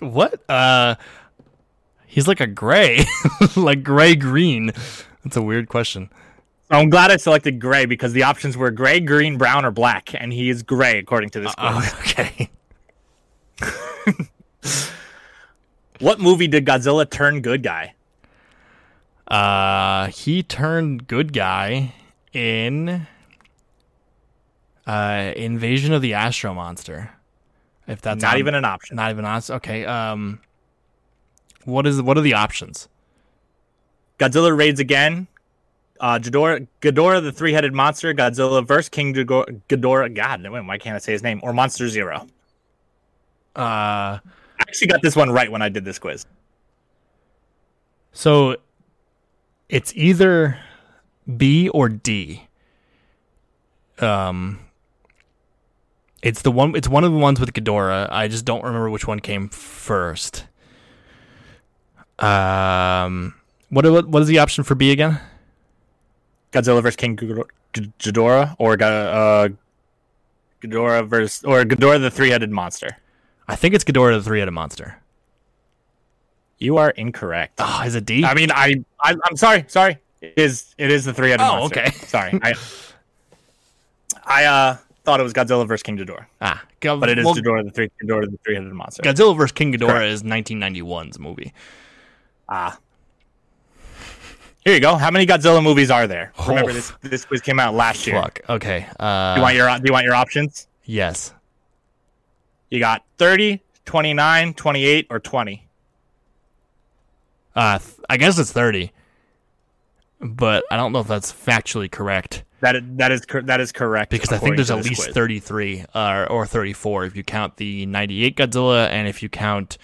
What? Uh, he's like a gray, like gray green. That's a weird question. I'm glad I selected gray because the options were gray, green, brown, or black, and he is gray according to this quiz. Oh, okay. What movie did Godzilla turn good guy? Uh, he turned good guy in uh Invasion of the Astro Monster. If that's Not on- even an option. not even honest. Okay. Um, what is what are the options? Godzilla raids again. Uh, Ghidorah, Ghidorah, the three-headed monster. Godzilla versus King Ghidorah. Ghidorah God, why can't I say his name? Or Monster Zero. Uh, I actually got this one right when I did this quiz. so it's either B or D. Um, it's the one. It's one of the ones with Ghidorah. I just don't remember which one came first. Um, what what what is the option for B again? Godzilla versus King Ghidorah, or uh, Ghidorah versus or Ghidorah, the three-headed monster. I think it's Ghidorah the three-headed monster. You are incorrect. Oh, is it D? I mean, I, I I'm sorry, sorry. It is it is the three-headed Oh, monster? okay. sorry, I I uh thought it was Godzilla versus King Ghidorah, ah, but it is well, Ghidorah the three Ghidorah the three-headed monster. Godzilla versus King Ghidorah Correct. is 1991's movie. Ah. Here you go. How many Godzilla movies are there? Remember Oh. this this quiz came out last year. Fuck. Okay. Uh, Do you want your do you want your options? yes. You got 30, 29, 28 or 20. Uh, th- I guess it's 30, but I don't know if that's factually correct That is, that is that is correct because I think there's at least quiz. 33 uh, or 34 if you count the 98 Godzilla and if you count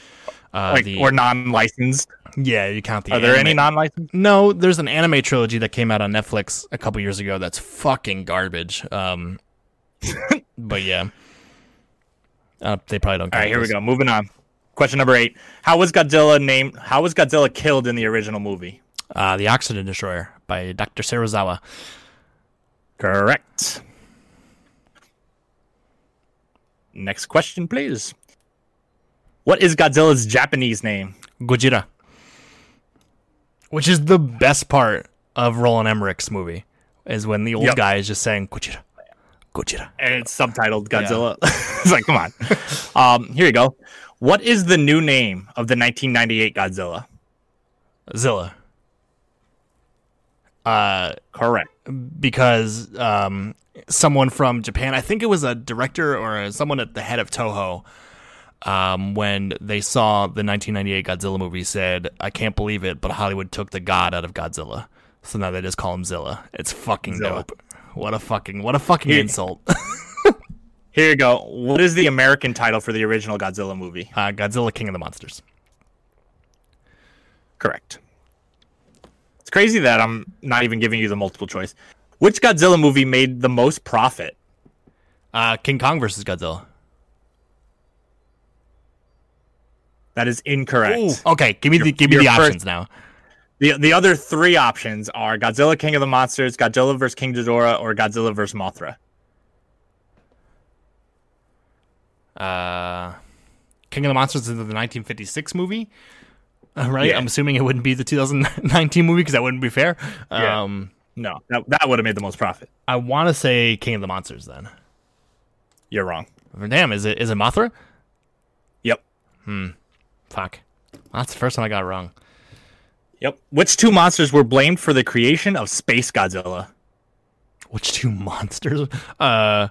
uh, like the or non-licensed. yeah you count the Are there any non-licensed? No, there's an anime trilogy that came out on Netflix a couple years ago that's fucking garbage. Um, but yeah, uh, they probably don't. Care. All right, here we go. Moving on. Question number 8. How was Godzilla named How was Godzilla killed in the original movie? Uh, the Oxygen Destroyer by Dr. Serizawa. Correct. Next question, please. What is Godzilla's Japanese name? Gojira. Which is the best part of Roland Emmerich's movie, is when the old Yep. guy is just saying Gojira. Gojira. and it's subtitled Godzilla. it's like, come on. Um, here you go. What is the new name of the 1998 Godzilla? Zilla. Uh, Correct. because um, someone from Japan, I think it was a director or someone at the head of Toho, um, when they saw the 1998 Godzilla movie, said, "I can't believe it, but Hollywood took the god out of Godzilla, so now they just call him Zilla. It's fucking Zilla. dope. What a fucking what a fucking insult. Here you go. What is the American title for the original Godzilla movie? uh, Godzilla King of the Monsters. Correct. It's crazy that I'm not even giving you the multiple choice. Which Godzilla movie made the most profit? Uh, King Kong versus Godzilla. That is incorrect. Ooh, okay, give me the give me your the first- options now. The the other three options are Godzilla King of the Monsters, Godzilla vs King Ghidorah, or Godzilla vs Mothra. Uh, King of the Monsters is the 1956 movie, uh, right? Yeah. I'm assuming it wouldn't be the 2019 movie because that wouldn't be fair. Yeah. Um, No, that, that would have made the most profit. I want to say King of the Monsters then. You're wrong. Damn, is it is it Mothra? Yep. Hmm. Fuck, that's the first one I got wrong. Yep. Which two monsters were blamed for the creation of Space Godzilla? Which two monsters? Uh,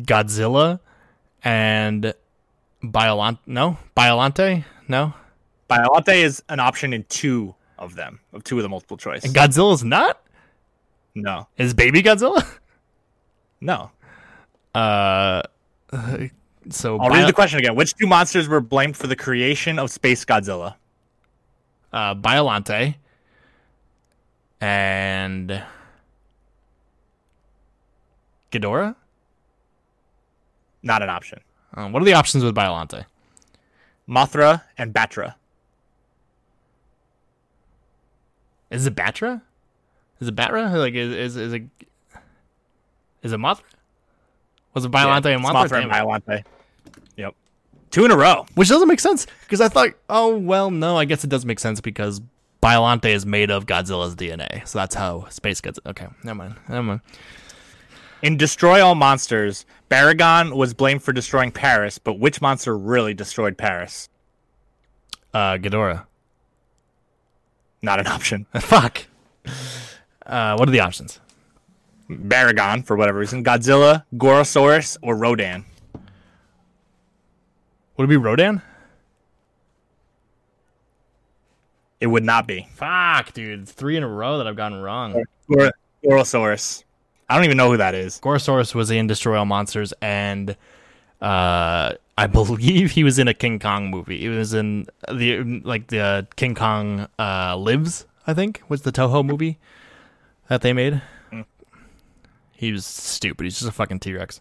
Godzilla and Biollante. No, Biollante. No, Biollante is an option in two of them, of two of the multiple choice. and Godzilla's not. no. Is Baby Godzilla? No. Uh, so I'll Bio- read the question again. Which two monsters were blamed for the creation of Space Godzilla? uh, Biollante and Ghidorah. Not an option. Uh, what are the options with Biollante? Mothra and Batra. Is it Batra? Is it Batra? Like is is is it is it Mothra? Was it Biollante Yeah, and Mothra? Mothra and. Biollante. Yep. Two in a row. Which doesn't make sense because I thought, oh well, no, I guess it does make sense because Biollante is made of Godzilla's DNA, so that's how space gets. Okay, never mind, never mind. In Destroy All Monsters, Baragon was blamed for destroying Paris, but which monster really destroyed Paris? Uh, Ghidorah. Not an option. Fuck. Uh, what are the options? Baragon, for whatever reason. Godzilla, Gorosaurus, or Rodan. Would it be Rodan? It would not be. Fuck, dude, three in a row that I've gotten wrong. Gor- Gorosaurus. I don't even know who that is. Gorosaurus was in Destroy All Monsters, and uh, I believe he was in a King Kong movie. He was in the like the King Kong uh, Lives. I think was the Toho movie that they made. He was stupid. He's just a fucking T Rex.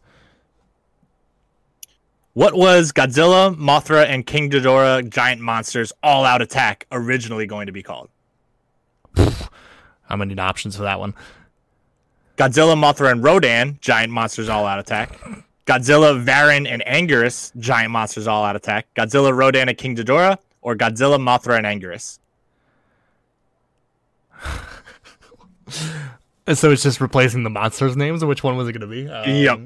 What was Godzilla, Mothra, and King Ghidorah giant monsters all out attack originally going to be called? I'm gonna need options for that one. Godzilla, Mothra, and Rodan, giant monsters all out attack. Godzilla, Varan, and Anguirus, giant monsters all out attack. Godzilla, Rodan, and King Ghidorah, or Godzilla, Mothra, and Anguirus. So it's just replacing the monsters' names. Which one was it gonna be? Um, Yep.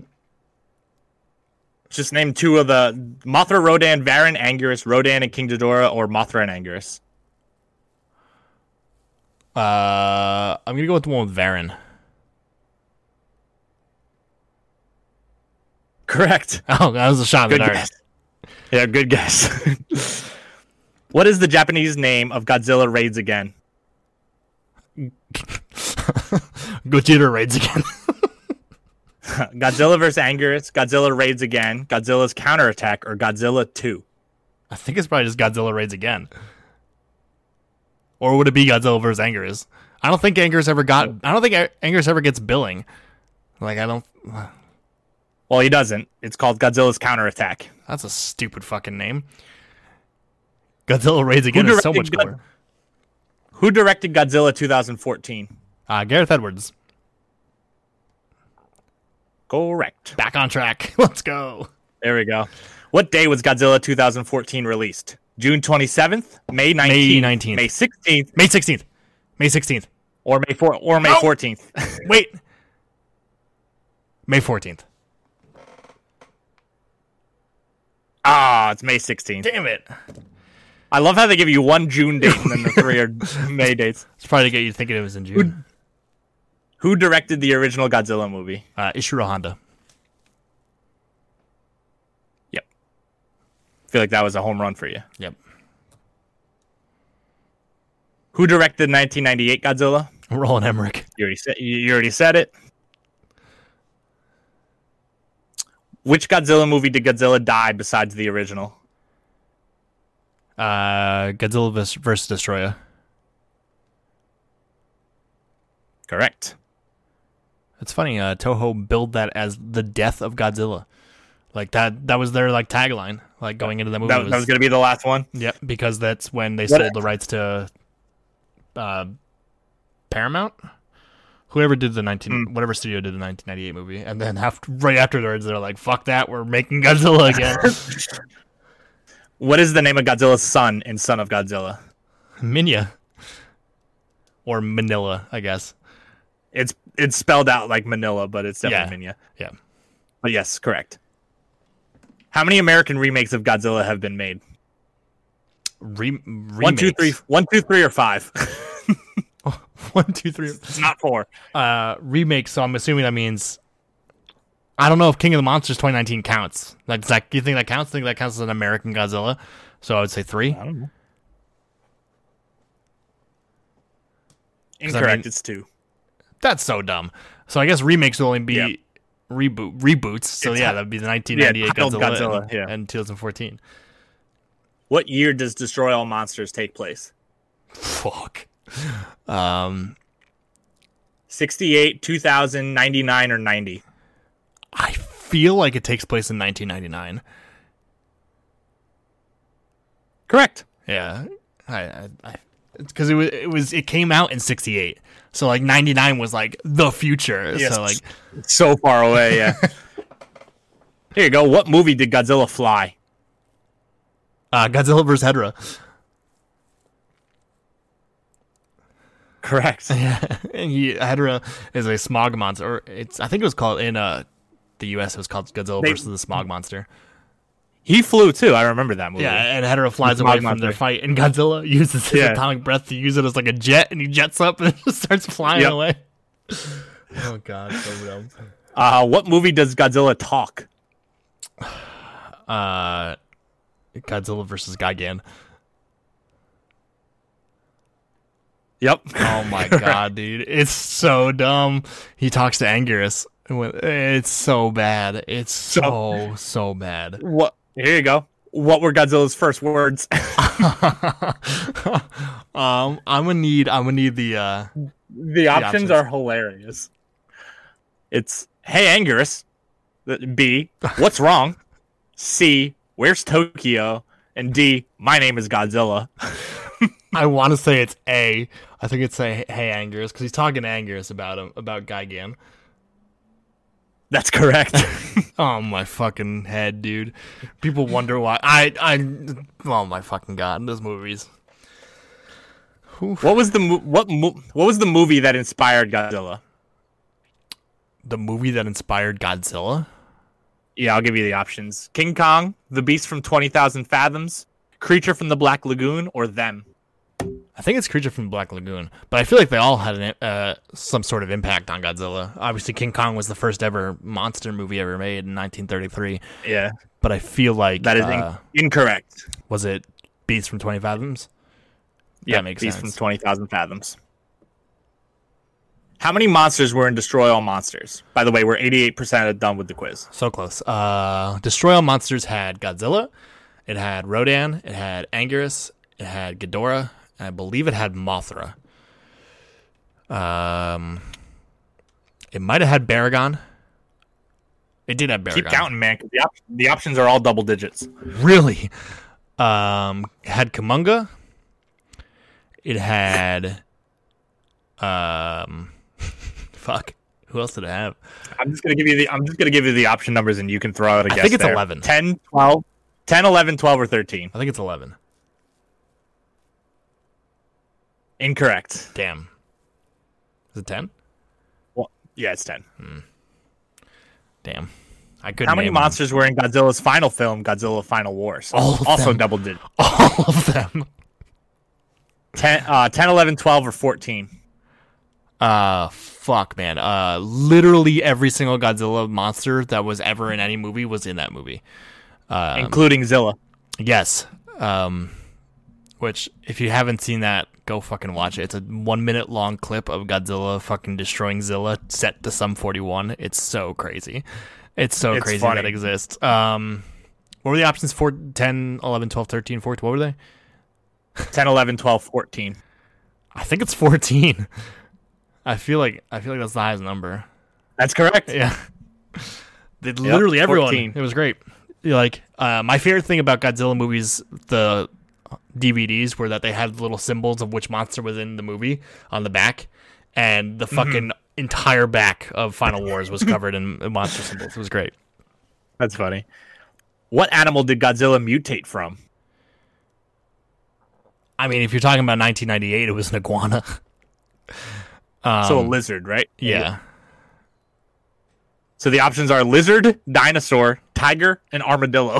Just name two of the Mothra, Rodan, Varan, Anguirus, Rodan, and King Ghidorah, or Mothra and Anguirus. Uh, I'm gonna go with the one with Varan. Correct. Oh, that was a shot in the dark. guess. Yeah, good guess. what is the Japanese name of Godzilla Raids Again? Gojira raids again. Godzilla vs. Anguirus, Godzilla Raids Again, Godzilla's Counterattack, or Godzilla 2? I think it's probably just Godzilla raids again. Or would it be Godzilla versus Anguirus? I don't think Anguirus ever got. I don't think Anguirus ever gets billing. Like I don't. Well, he doesn't. It's called Godzilla's Counterattack. That's a stupid fucking name. Godzilla raids again is so much directed cooler. Who directed Godzilla 2014? Uh, Gareth Edwards, Correct. back on track. Let's go. There we go. What day was Godzilla 2014 released? June 27th, May 19th, May 19th. May 16th, May sixteenth. May sixteenth. or May 4 or May No. 14th. Wait. May fourteenth. Ah, it's May 16th. Damn it. I love how they give you one June date and then the three are May dates. It's probably to get you thinking it was in June. Who directed the original Godzilla movie? Uh, Ishiro Honda. Yep. I feel like that was a home run for you. Yep. Who directed 1998 Godzilla? Roland Emmerich. You already said you you already said it. Which Godzilla movie did Godzilla die besides the original? Uh, Godzilla vs. versus Destoroyah. Correct. It's funny. Uh, Toho billed that as the death of Godzilla. Like that. That was their like tagline. Like going into the movie. That, that was going to be the last one. Yep, because that's when they What- sold the rights to uh, Paramount. Whoever did the nineteen, Hmm. whatever studio did the nineteen ninety eight movie, and then after, right afterwards, they're like, "Fuck that, we're making Godzilla again." What is the name of Godzilla's son in Son of Godzilla? Minya or Manila, I guess. It's it's spelled out like Manila, but it's definitely Minya. Yeah, But yes, correct. How many American remakes of Godzilla have been made? Re- One, two, three, remakes. one, two, three, or five. one, two, three. it's not four. Uh, remakes. So I'm assuming that means. I don't know if King of the Monsters 2019 counts. Like, does that, you think that counts? think that counts as an American Godzilla? So I would say three. I don't know. I Incorrect. mean- it's two. That's so dumb. So I guess remakes will only be Yeah. reboot reboots. So It's yeah, ha- that'd be the 1998 titled Godzilla, Godzilla, and, yeah. and 2014. What year does Destroy All Monsters take place? Fuck. Um, 68, 2000, 99, or 90? I feel like it takes place in 1999. Correct. Yeah, I, I, because it was it was it came out in 68. So like 99 was like the future. Yes. So like So far away, yeah. Here you go. What movie did Godzilla fly? uh, Godzilla vs Hedorah. Correct. Yeah, and he Hedorah is a smog monster. Or it's I think it was called in uh the U.S. It was called Godzilla They- versus the smog monster. He flew too. I remember that movie. Yeah, and Hedorah flies away smog from their fight, and Godzilla uses his Yeah. atomic breath to use it as like a jet, and he jets up and just starts flying Yep. away. Oh god, so dumb. Uh, what movie does Godzilla talk? Uh, Godzilla versus Gigan. Yep. Oh my god, dude, it's so dumb. He talks to Anguirus. It's so bad. It's so so bad. What? Here you go. What were Godzilla's first words? um, I'm gonna need. I'm gonna need the. uh the options options. are hilarious. It's Hey Angus. B. What's wrong? C. Where's Tokyo? And D. My name is Godzilla. I want to say it's A. I think it's a Hey Anguirus because he's talking to about him about Gigan. That's correct. Oh my fucking head, dude. People wonder why. I I. Oh my fucking god, those movies. what was the mo- what mo- what was the movie that inspired Godzilla? The movie that inspired Godzilla. Yeah, I'll give you the options: King Kong, The Beast from Twenty Thousand Fathoms, Creature from the Black Lagoon, or Them. I think it's Creature from the Black Lagoon, but I feel like they all had an, uh, some sort of impact on Godzilla. Obviously, King Kong was the first ever monster movie ever made in 1933, Yeah, but I feel like that is in- uh, incorrect. was it Beast from Twenty Fathoms? Yeah, makes Beast sense. from Twenty Thousand Fathoms. How many monsters were in Destroy All Monsters? By the way, we're eighty-eight percent done with the quiz. So close. Uh, Destroy All Monsters had Godzilla, it had Rodan, it had Anguirus, it had Ghidorah, I believe it had Mothra. Um, it might have had Baragon. It did have Baragon. Keep counting, man. the, op- the options are all double digits. Really? Um, it had Kumonga. It had, um, fuck. Who else did it have? I'm just gonna give you the. I'm just gonna give you the option numbers, and you can throw out a I guess. I think it's there. 11. 10, 12, 10, 11, 12, or 13. I think it's eleven. Incorrect. Damn. Is it ten? Well, yeah, it's 10. Damn. I couldn't. How many name them. monsters were in Godzilla's final film, Godzilla Final Wars? All also them. double digit. All of them. 10, uh, 10, 11, 12, or 14. Uh, fuck, man. Uh, literally every single Godzilla monster that was ever in any movie was in that movie. Um, including Zilla. Yes. Um, which if you haven't seen that, go fucking watch it. It's a one minute long clip of Godzilla fucking destroying Zilla set to Sum 41. It's so crazy. It's so It's crazy funny. that exists. Um, what were the options? 4, 10, 11, 12, 13, 14. What were they? 10, 11, 12, 14. I think it's 14. I feel like I feel like that's the highest number. That's correct. Yeah. Did literally everyone. 14. It was great. Like uh, my favorite thing about Godzilla movies, the DVDs, were that they had little symbols of which monster was in the movie on the back, and the fucking entire back of Final Wars was covered in in monster symbols. It was great. That's funny. What animal did Godzilla mutate from? I mean, if you're talking about 1998, it was an iguana. Um, so a lizard, right? yeah. So the options are lizard, dinosaur, tiger, and armadillo.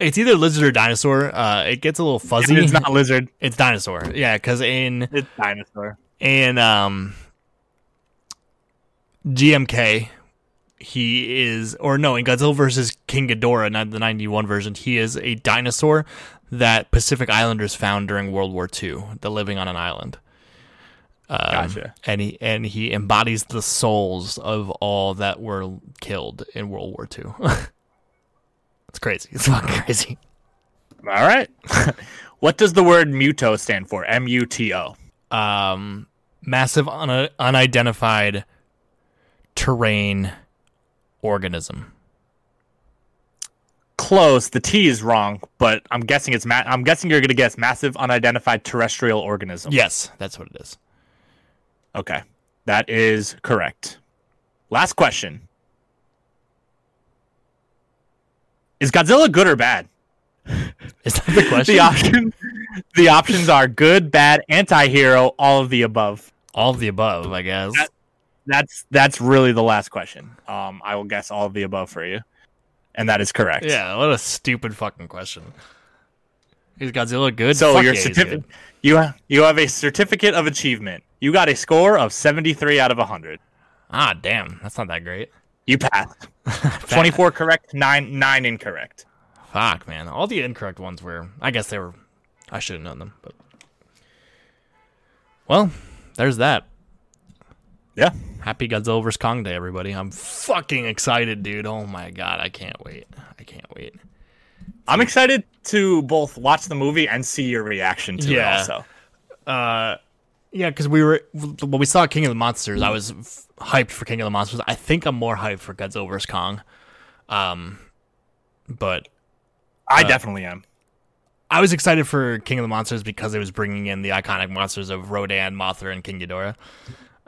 It's either lizard or dinosaur. Uh, it gets a little fuzzy. it's not lizard. It's dinosaur. Yeah, because in It's dinosaur. in um GMK he is or no in Godzilla versus King Ghidorah not the 91 version he is a dinosaur that Pacific Islanders found during World War II the living on an island um, Gotcha. and he and he embodies the souls of all that were killed in World War II it's crazy it's fucking crazy All right. what does the word muto stand for? M U T O. um, massive un- unidentified terrain organism. Close. The T is wrong, but I'm guessing it's ma- I'm guessing you're gonna guess massive unidentified terrestrial organism. Yes, that's what it is. Okay. That is correct. Last question. Is Godzilla good or bad? Is that the question? The option the options are good, bad, anti-hero, all of the above. All of the above, I guess. That- That's that's really the last question. Um I will guess all of the above for you. And that is correct. yeah, what a stupid fucking question. Is Godzilla good? So Fuck your yeah, certificate you ha- you have a certificate of achievement. You got a score of 73 out of 100. Ah, damn, that's not that great. You passed. 24 correct, 9 9 incorrect. Fuck, man. All the incorrect ones were. I guess they were. I should have known them, but. Well, there's that. Yeah. Happy Godzilla vs Kong Day, everybody! I'm fucking excited, dude. Oh my god, I can't wait. I can't wait. I'm excited to both watch the movie and see your reaction to Yeah. it also. Uh, yeah, because we were when we saw King of the Monsters, I was f- hyped for King of the Monsters. I think I'm more hyped for Godzilla vs Kong. Um, but I Uh, definitely am. I was excited for King of the Monsters because it was bringing in the iconic monsters of Rodan, Mothra, and King Ghidorah.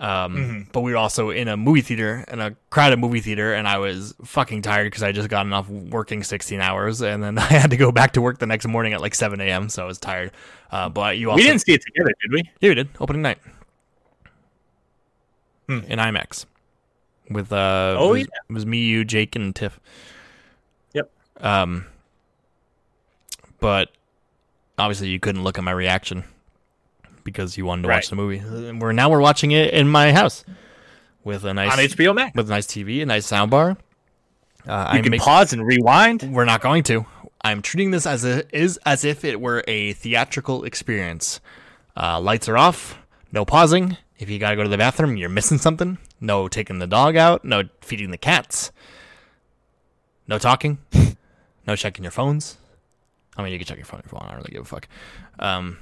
Um, But we were also in a movie theater, in a crowded movie theater, and I was fucking tired because I just got off working 16 hours, and then I had to go back to work the next morning at like 7 a.m. So I was tired. Uh, but you also We didn't see it together, did we? Yeah, we did. Opening night. Hmm. In IMAX. With uh Oh, it was, yeah. it was me, you, Jake, and Tiff. Yep. Um but obviously you couldn't look at my reaction because you wanted to watch the movie. And we're now we're watching it in my house with a nice On HBO Max. with a nice TV, a nice soundbar. Uh, You I can make, pause and rewind. we're not going to. I'm treating this as a, is as if it were a theatrical experience. Uh, lights are off. No pausing. If you gotta go to the bathroom, you're missing something. No taking the dog out. No feeding the cats. No talking. no checking your phones. I mean, you can check your phone if you want. I don't really give a fuck. Um.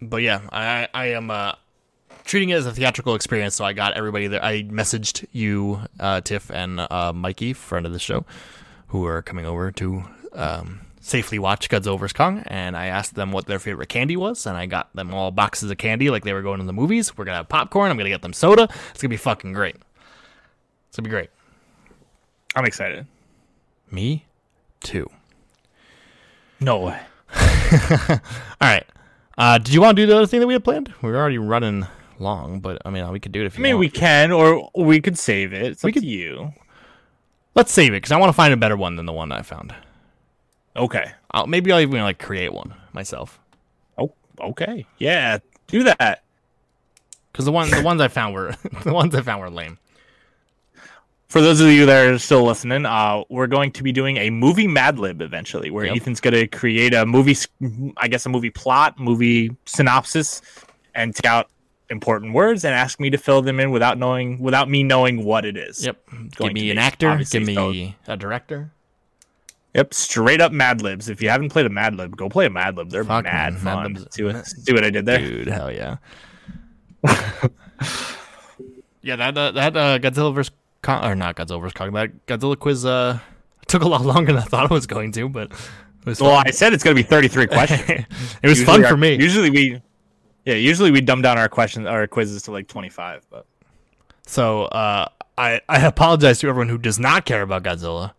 But yeah, I I am uh, treating it as a theatrical experience. So I got everybody there. I messaged you, uh, Tiff, and uh, Mikey, friend of the show, who are coming over to um, safely watch Godzilla vs Kong, and I asked them what their favorite candy was, and I got them all boxes of candy like they were going to the movies. We're gonna have popcorn. I'm gonna get them soda. It's gonna be fucking great. It's gonna be great. I'm excited. Me, too. No way. All right. Uh, did you want to do the other thing that we had planned? We were already running long, but I mean, we could do it if you I mean, want. we can, or we could save it. It's We up could- to you. Let's save it because I want to find a better one than the one I found. Okay. I'll, maybe I'll even like create one myself Oh, okay. Yeah, do that. because the one the ones I found were the ones I found were lame. For those of you that are still listening, uh, we're going to be doing a movie Mad Lib eventually, where Yep. Ethan's going to create a movie, I guess, a movie plot, movie synopsis, and take out important words and ask me to fill them in without knowing, without me knowing what it is. Yep. Give me an be, actor. obviously, Give so- me a director. Yep, straight up Mad Libs. If you haven't played a Mad Lib, go play a Mad Lib. They're Fuck, mad man, fun. Libs- see what see what I did there? Dude, hell yeah. Yeah, that uh, that uh, Godzilla vs Kong or not Godzilla vs Kong. That Godzilla quiz uh, took a lot longer than I thought it was going to, but it was Well, fun. I said it's going to be 33 questions. it was Usually fun our- for me. Usually we, yeah, usually we dumb down our questions, our quizzes to like 25. But So uh, I I apologize to everyone who does not care about Godzilla,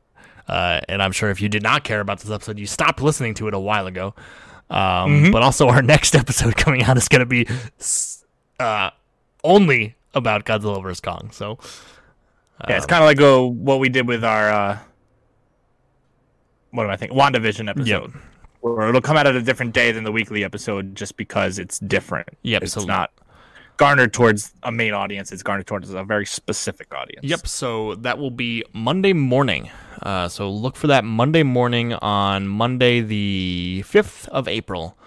uh, and I'm sure if you did not care about this episode, you stopped listening to it a while ago. Um, But also, our next episode coming out is going to be uh, only about Godzilla vs Kong. So yeah, it's kind of like uh, what we did with our, uh, what do I think, WandaVision episode. Yep. Where it'll come out at a different day than the weekly episode just because it's different. Yep, It's so- not garnered towards a main audience, it's garnered towards a very specific audience. Yep. So that will be Monday morning. Uh, so look for that Monday morning on Monday the fifth of April.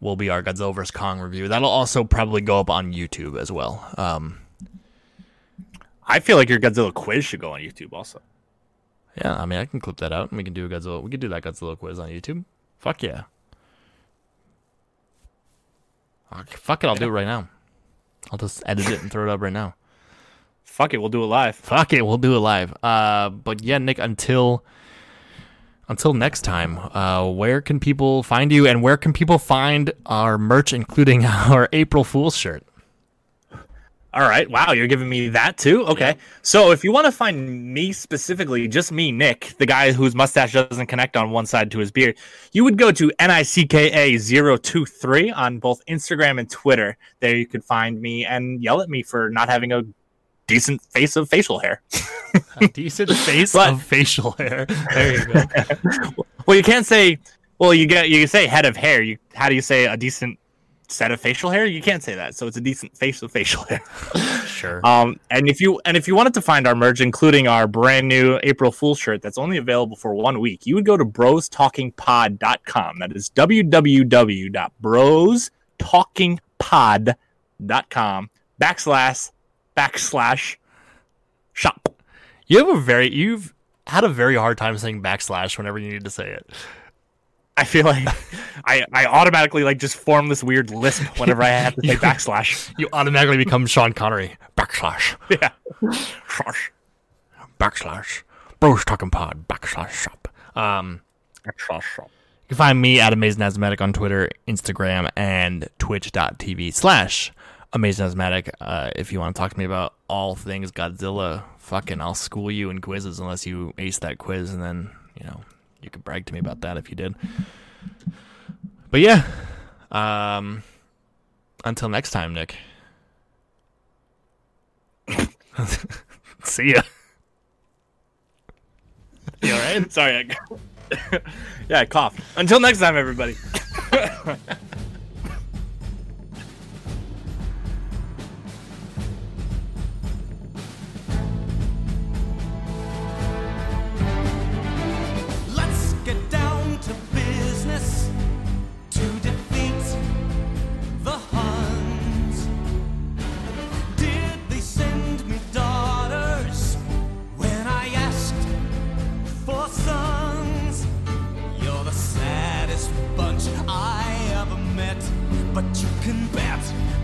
Will be our Godzilla vs Kong review. That'll also probably go up on YouTube as well. Um, I feel like your Godzilla quiz should go on YouTube also. yeah, I mean I can clip that out and we can do a Godzilla. We could do that Godzilla quiz on YouTube. Fuck yeah. Ah, Fuck it, I'll do it right now. I'll just edit it and throw it up right now. Fuck it, we'll do it live. Fuck it, we'll do it live. Uh, but yeah, Nick, until until next time, uh, where can people find you, and where can people find our merch, including our April Fool's shirt? All right. Wow, you're giving me that too? Okay. So if you want to find me specifically, just me, Nick, the guy whose mustache doesn't connect on one side to his beard, you would go to NICKA023 on both Instagram and Twitter. There you could find me and yell at me for not having a decent face of facial hair. A decent face But- of facial hair. There you go. Well, you can't say, well, you get you say head of hair. You how do you say a decent set of facial hair? You can't say that. So it's a decent face of facial hair. Sure. Um, and if you and if you wanted to find our merch, including our brand new April Fool shirt that's only available for one week, you would go to brostalkingpod.com. That is www.brostalkingpod.com backslash backslash shop. You have a very you've had a very hard time saying backslash whenever you need to say it. I feel like I, I automatically like just form this weird lisp whenever I have to say backslash. You automatically become Sean Connery. Backslash. Yeah. Slash. Backslash. Bros talking pod. Backslash shop. Um. Backslash shop. You can find me at Amazing Asthmatic on Twitter, Instagram, and twitch.tv slash Amazing Asthmatic. Uh, if you want to talk to me about all things Godzilla, fucking I'll school you in quizzes unless you ace that quiz, and then, you know, you could brag to me about that if you did. But yeah, um, until next time, Nick. See ya. You all right? Sorry. I, yeah, I coughed. Until next time, everybody.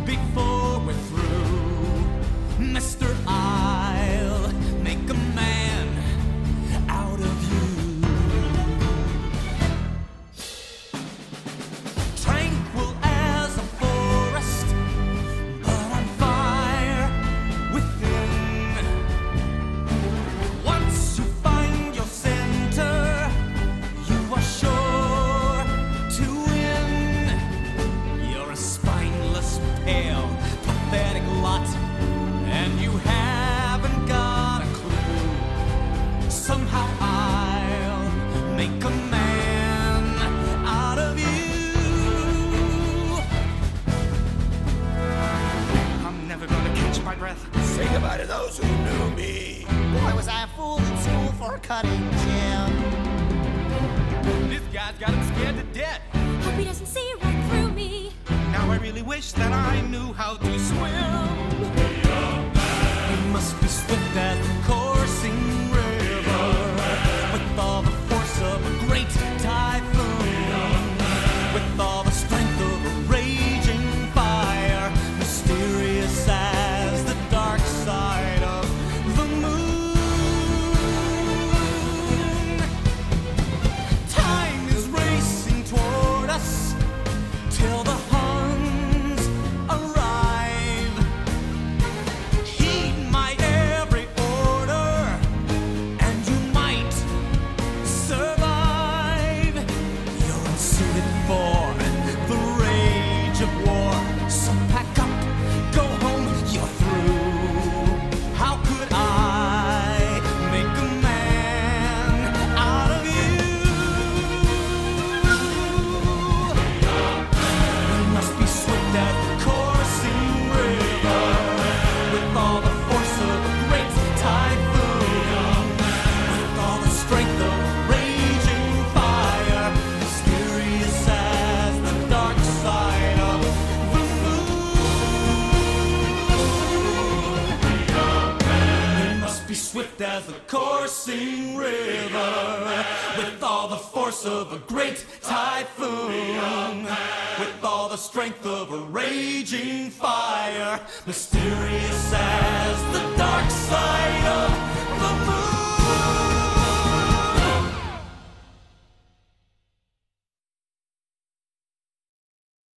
bet before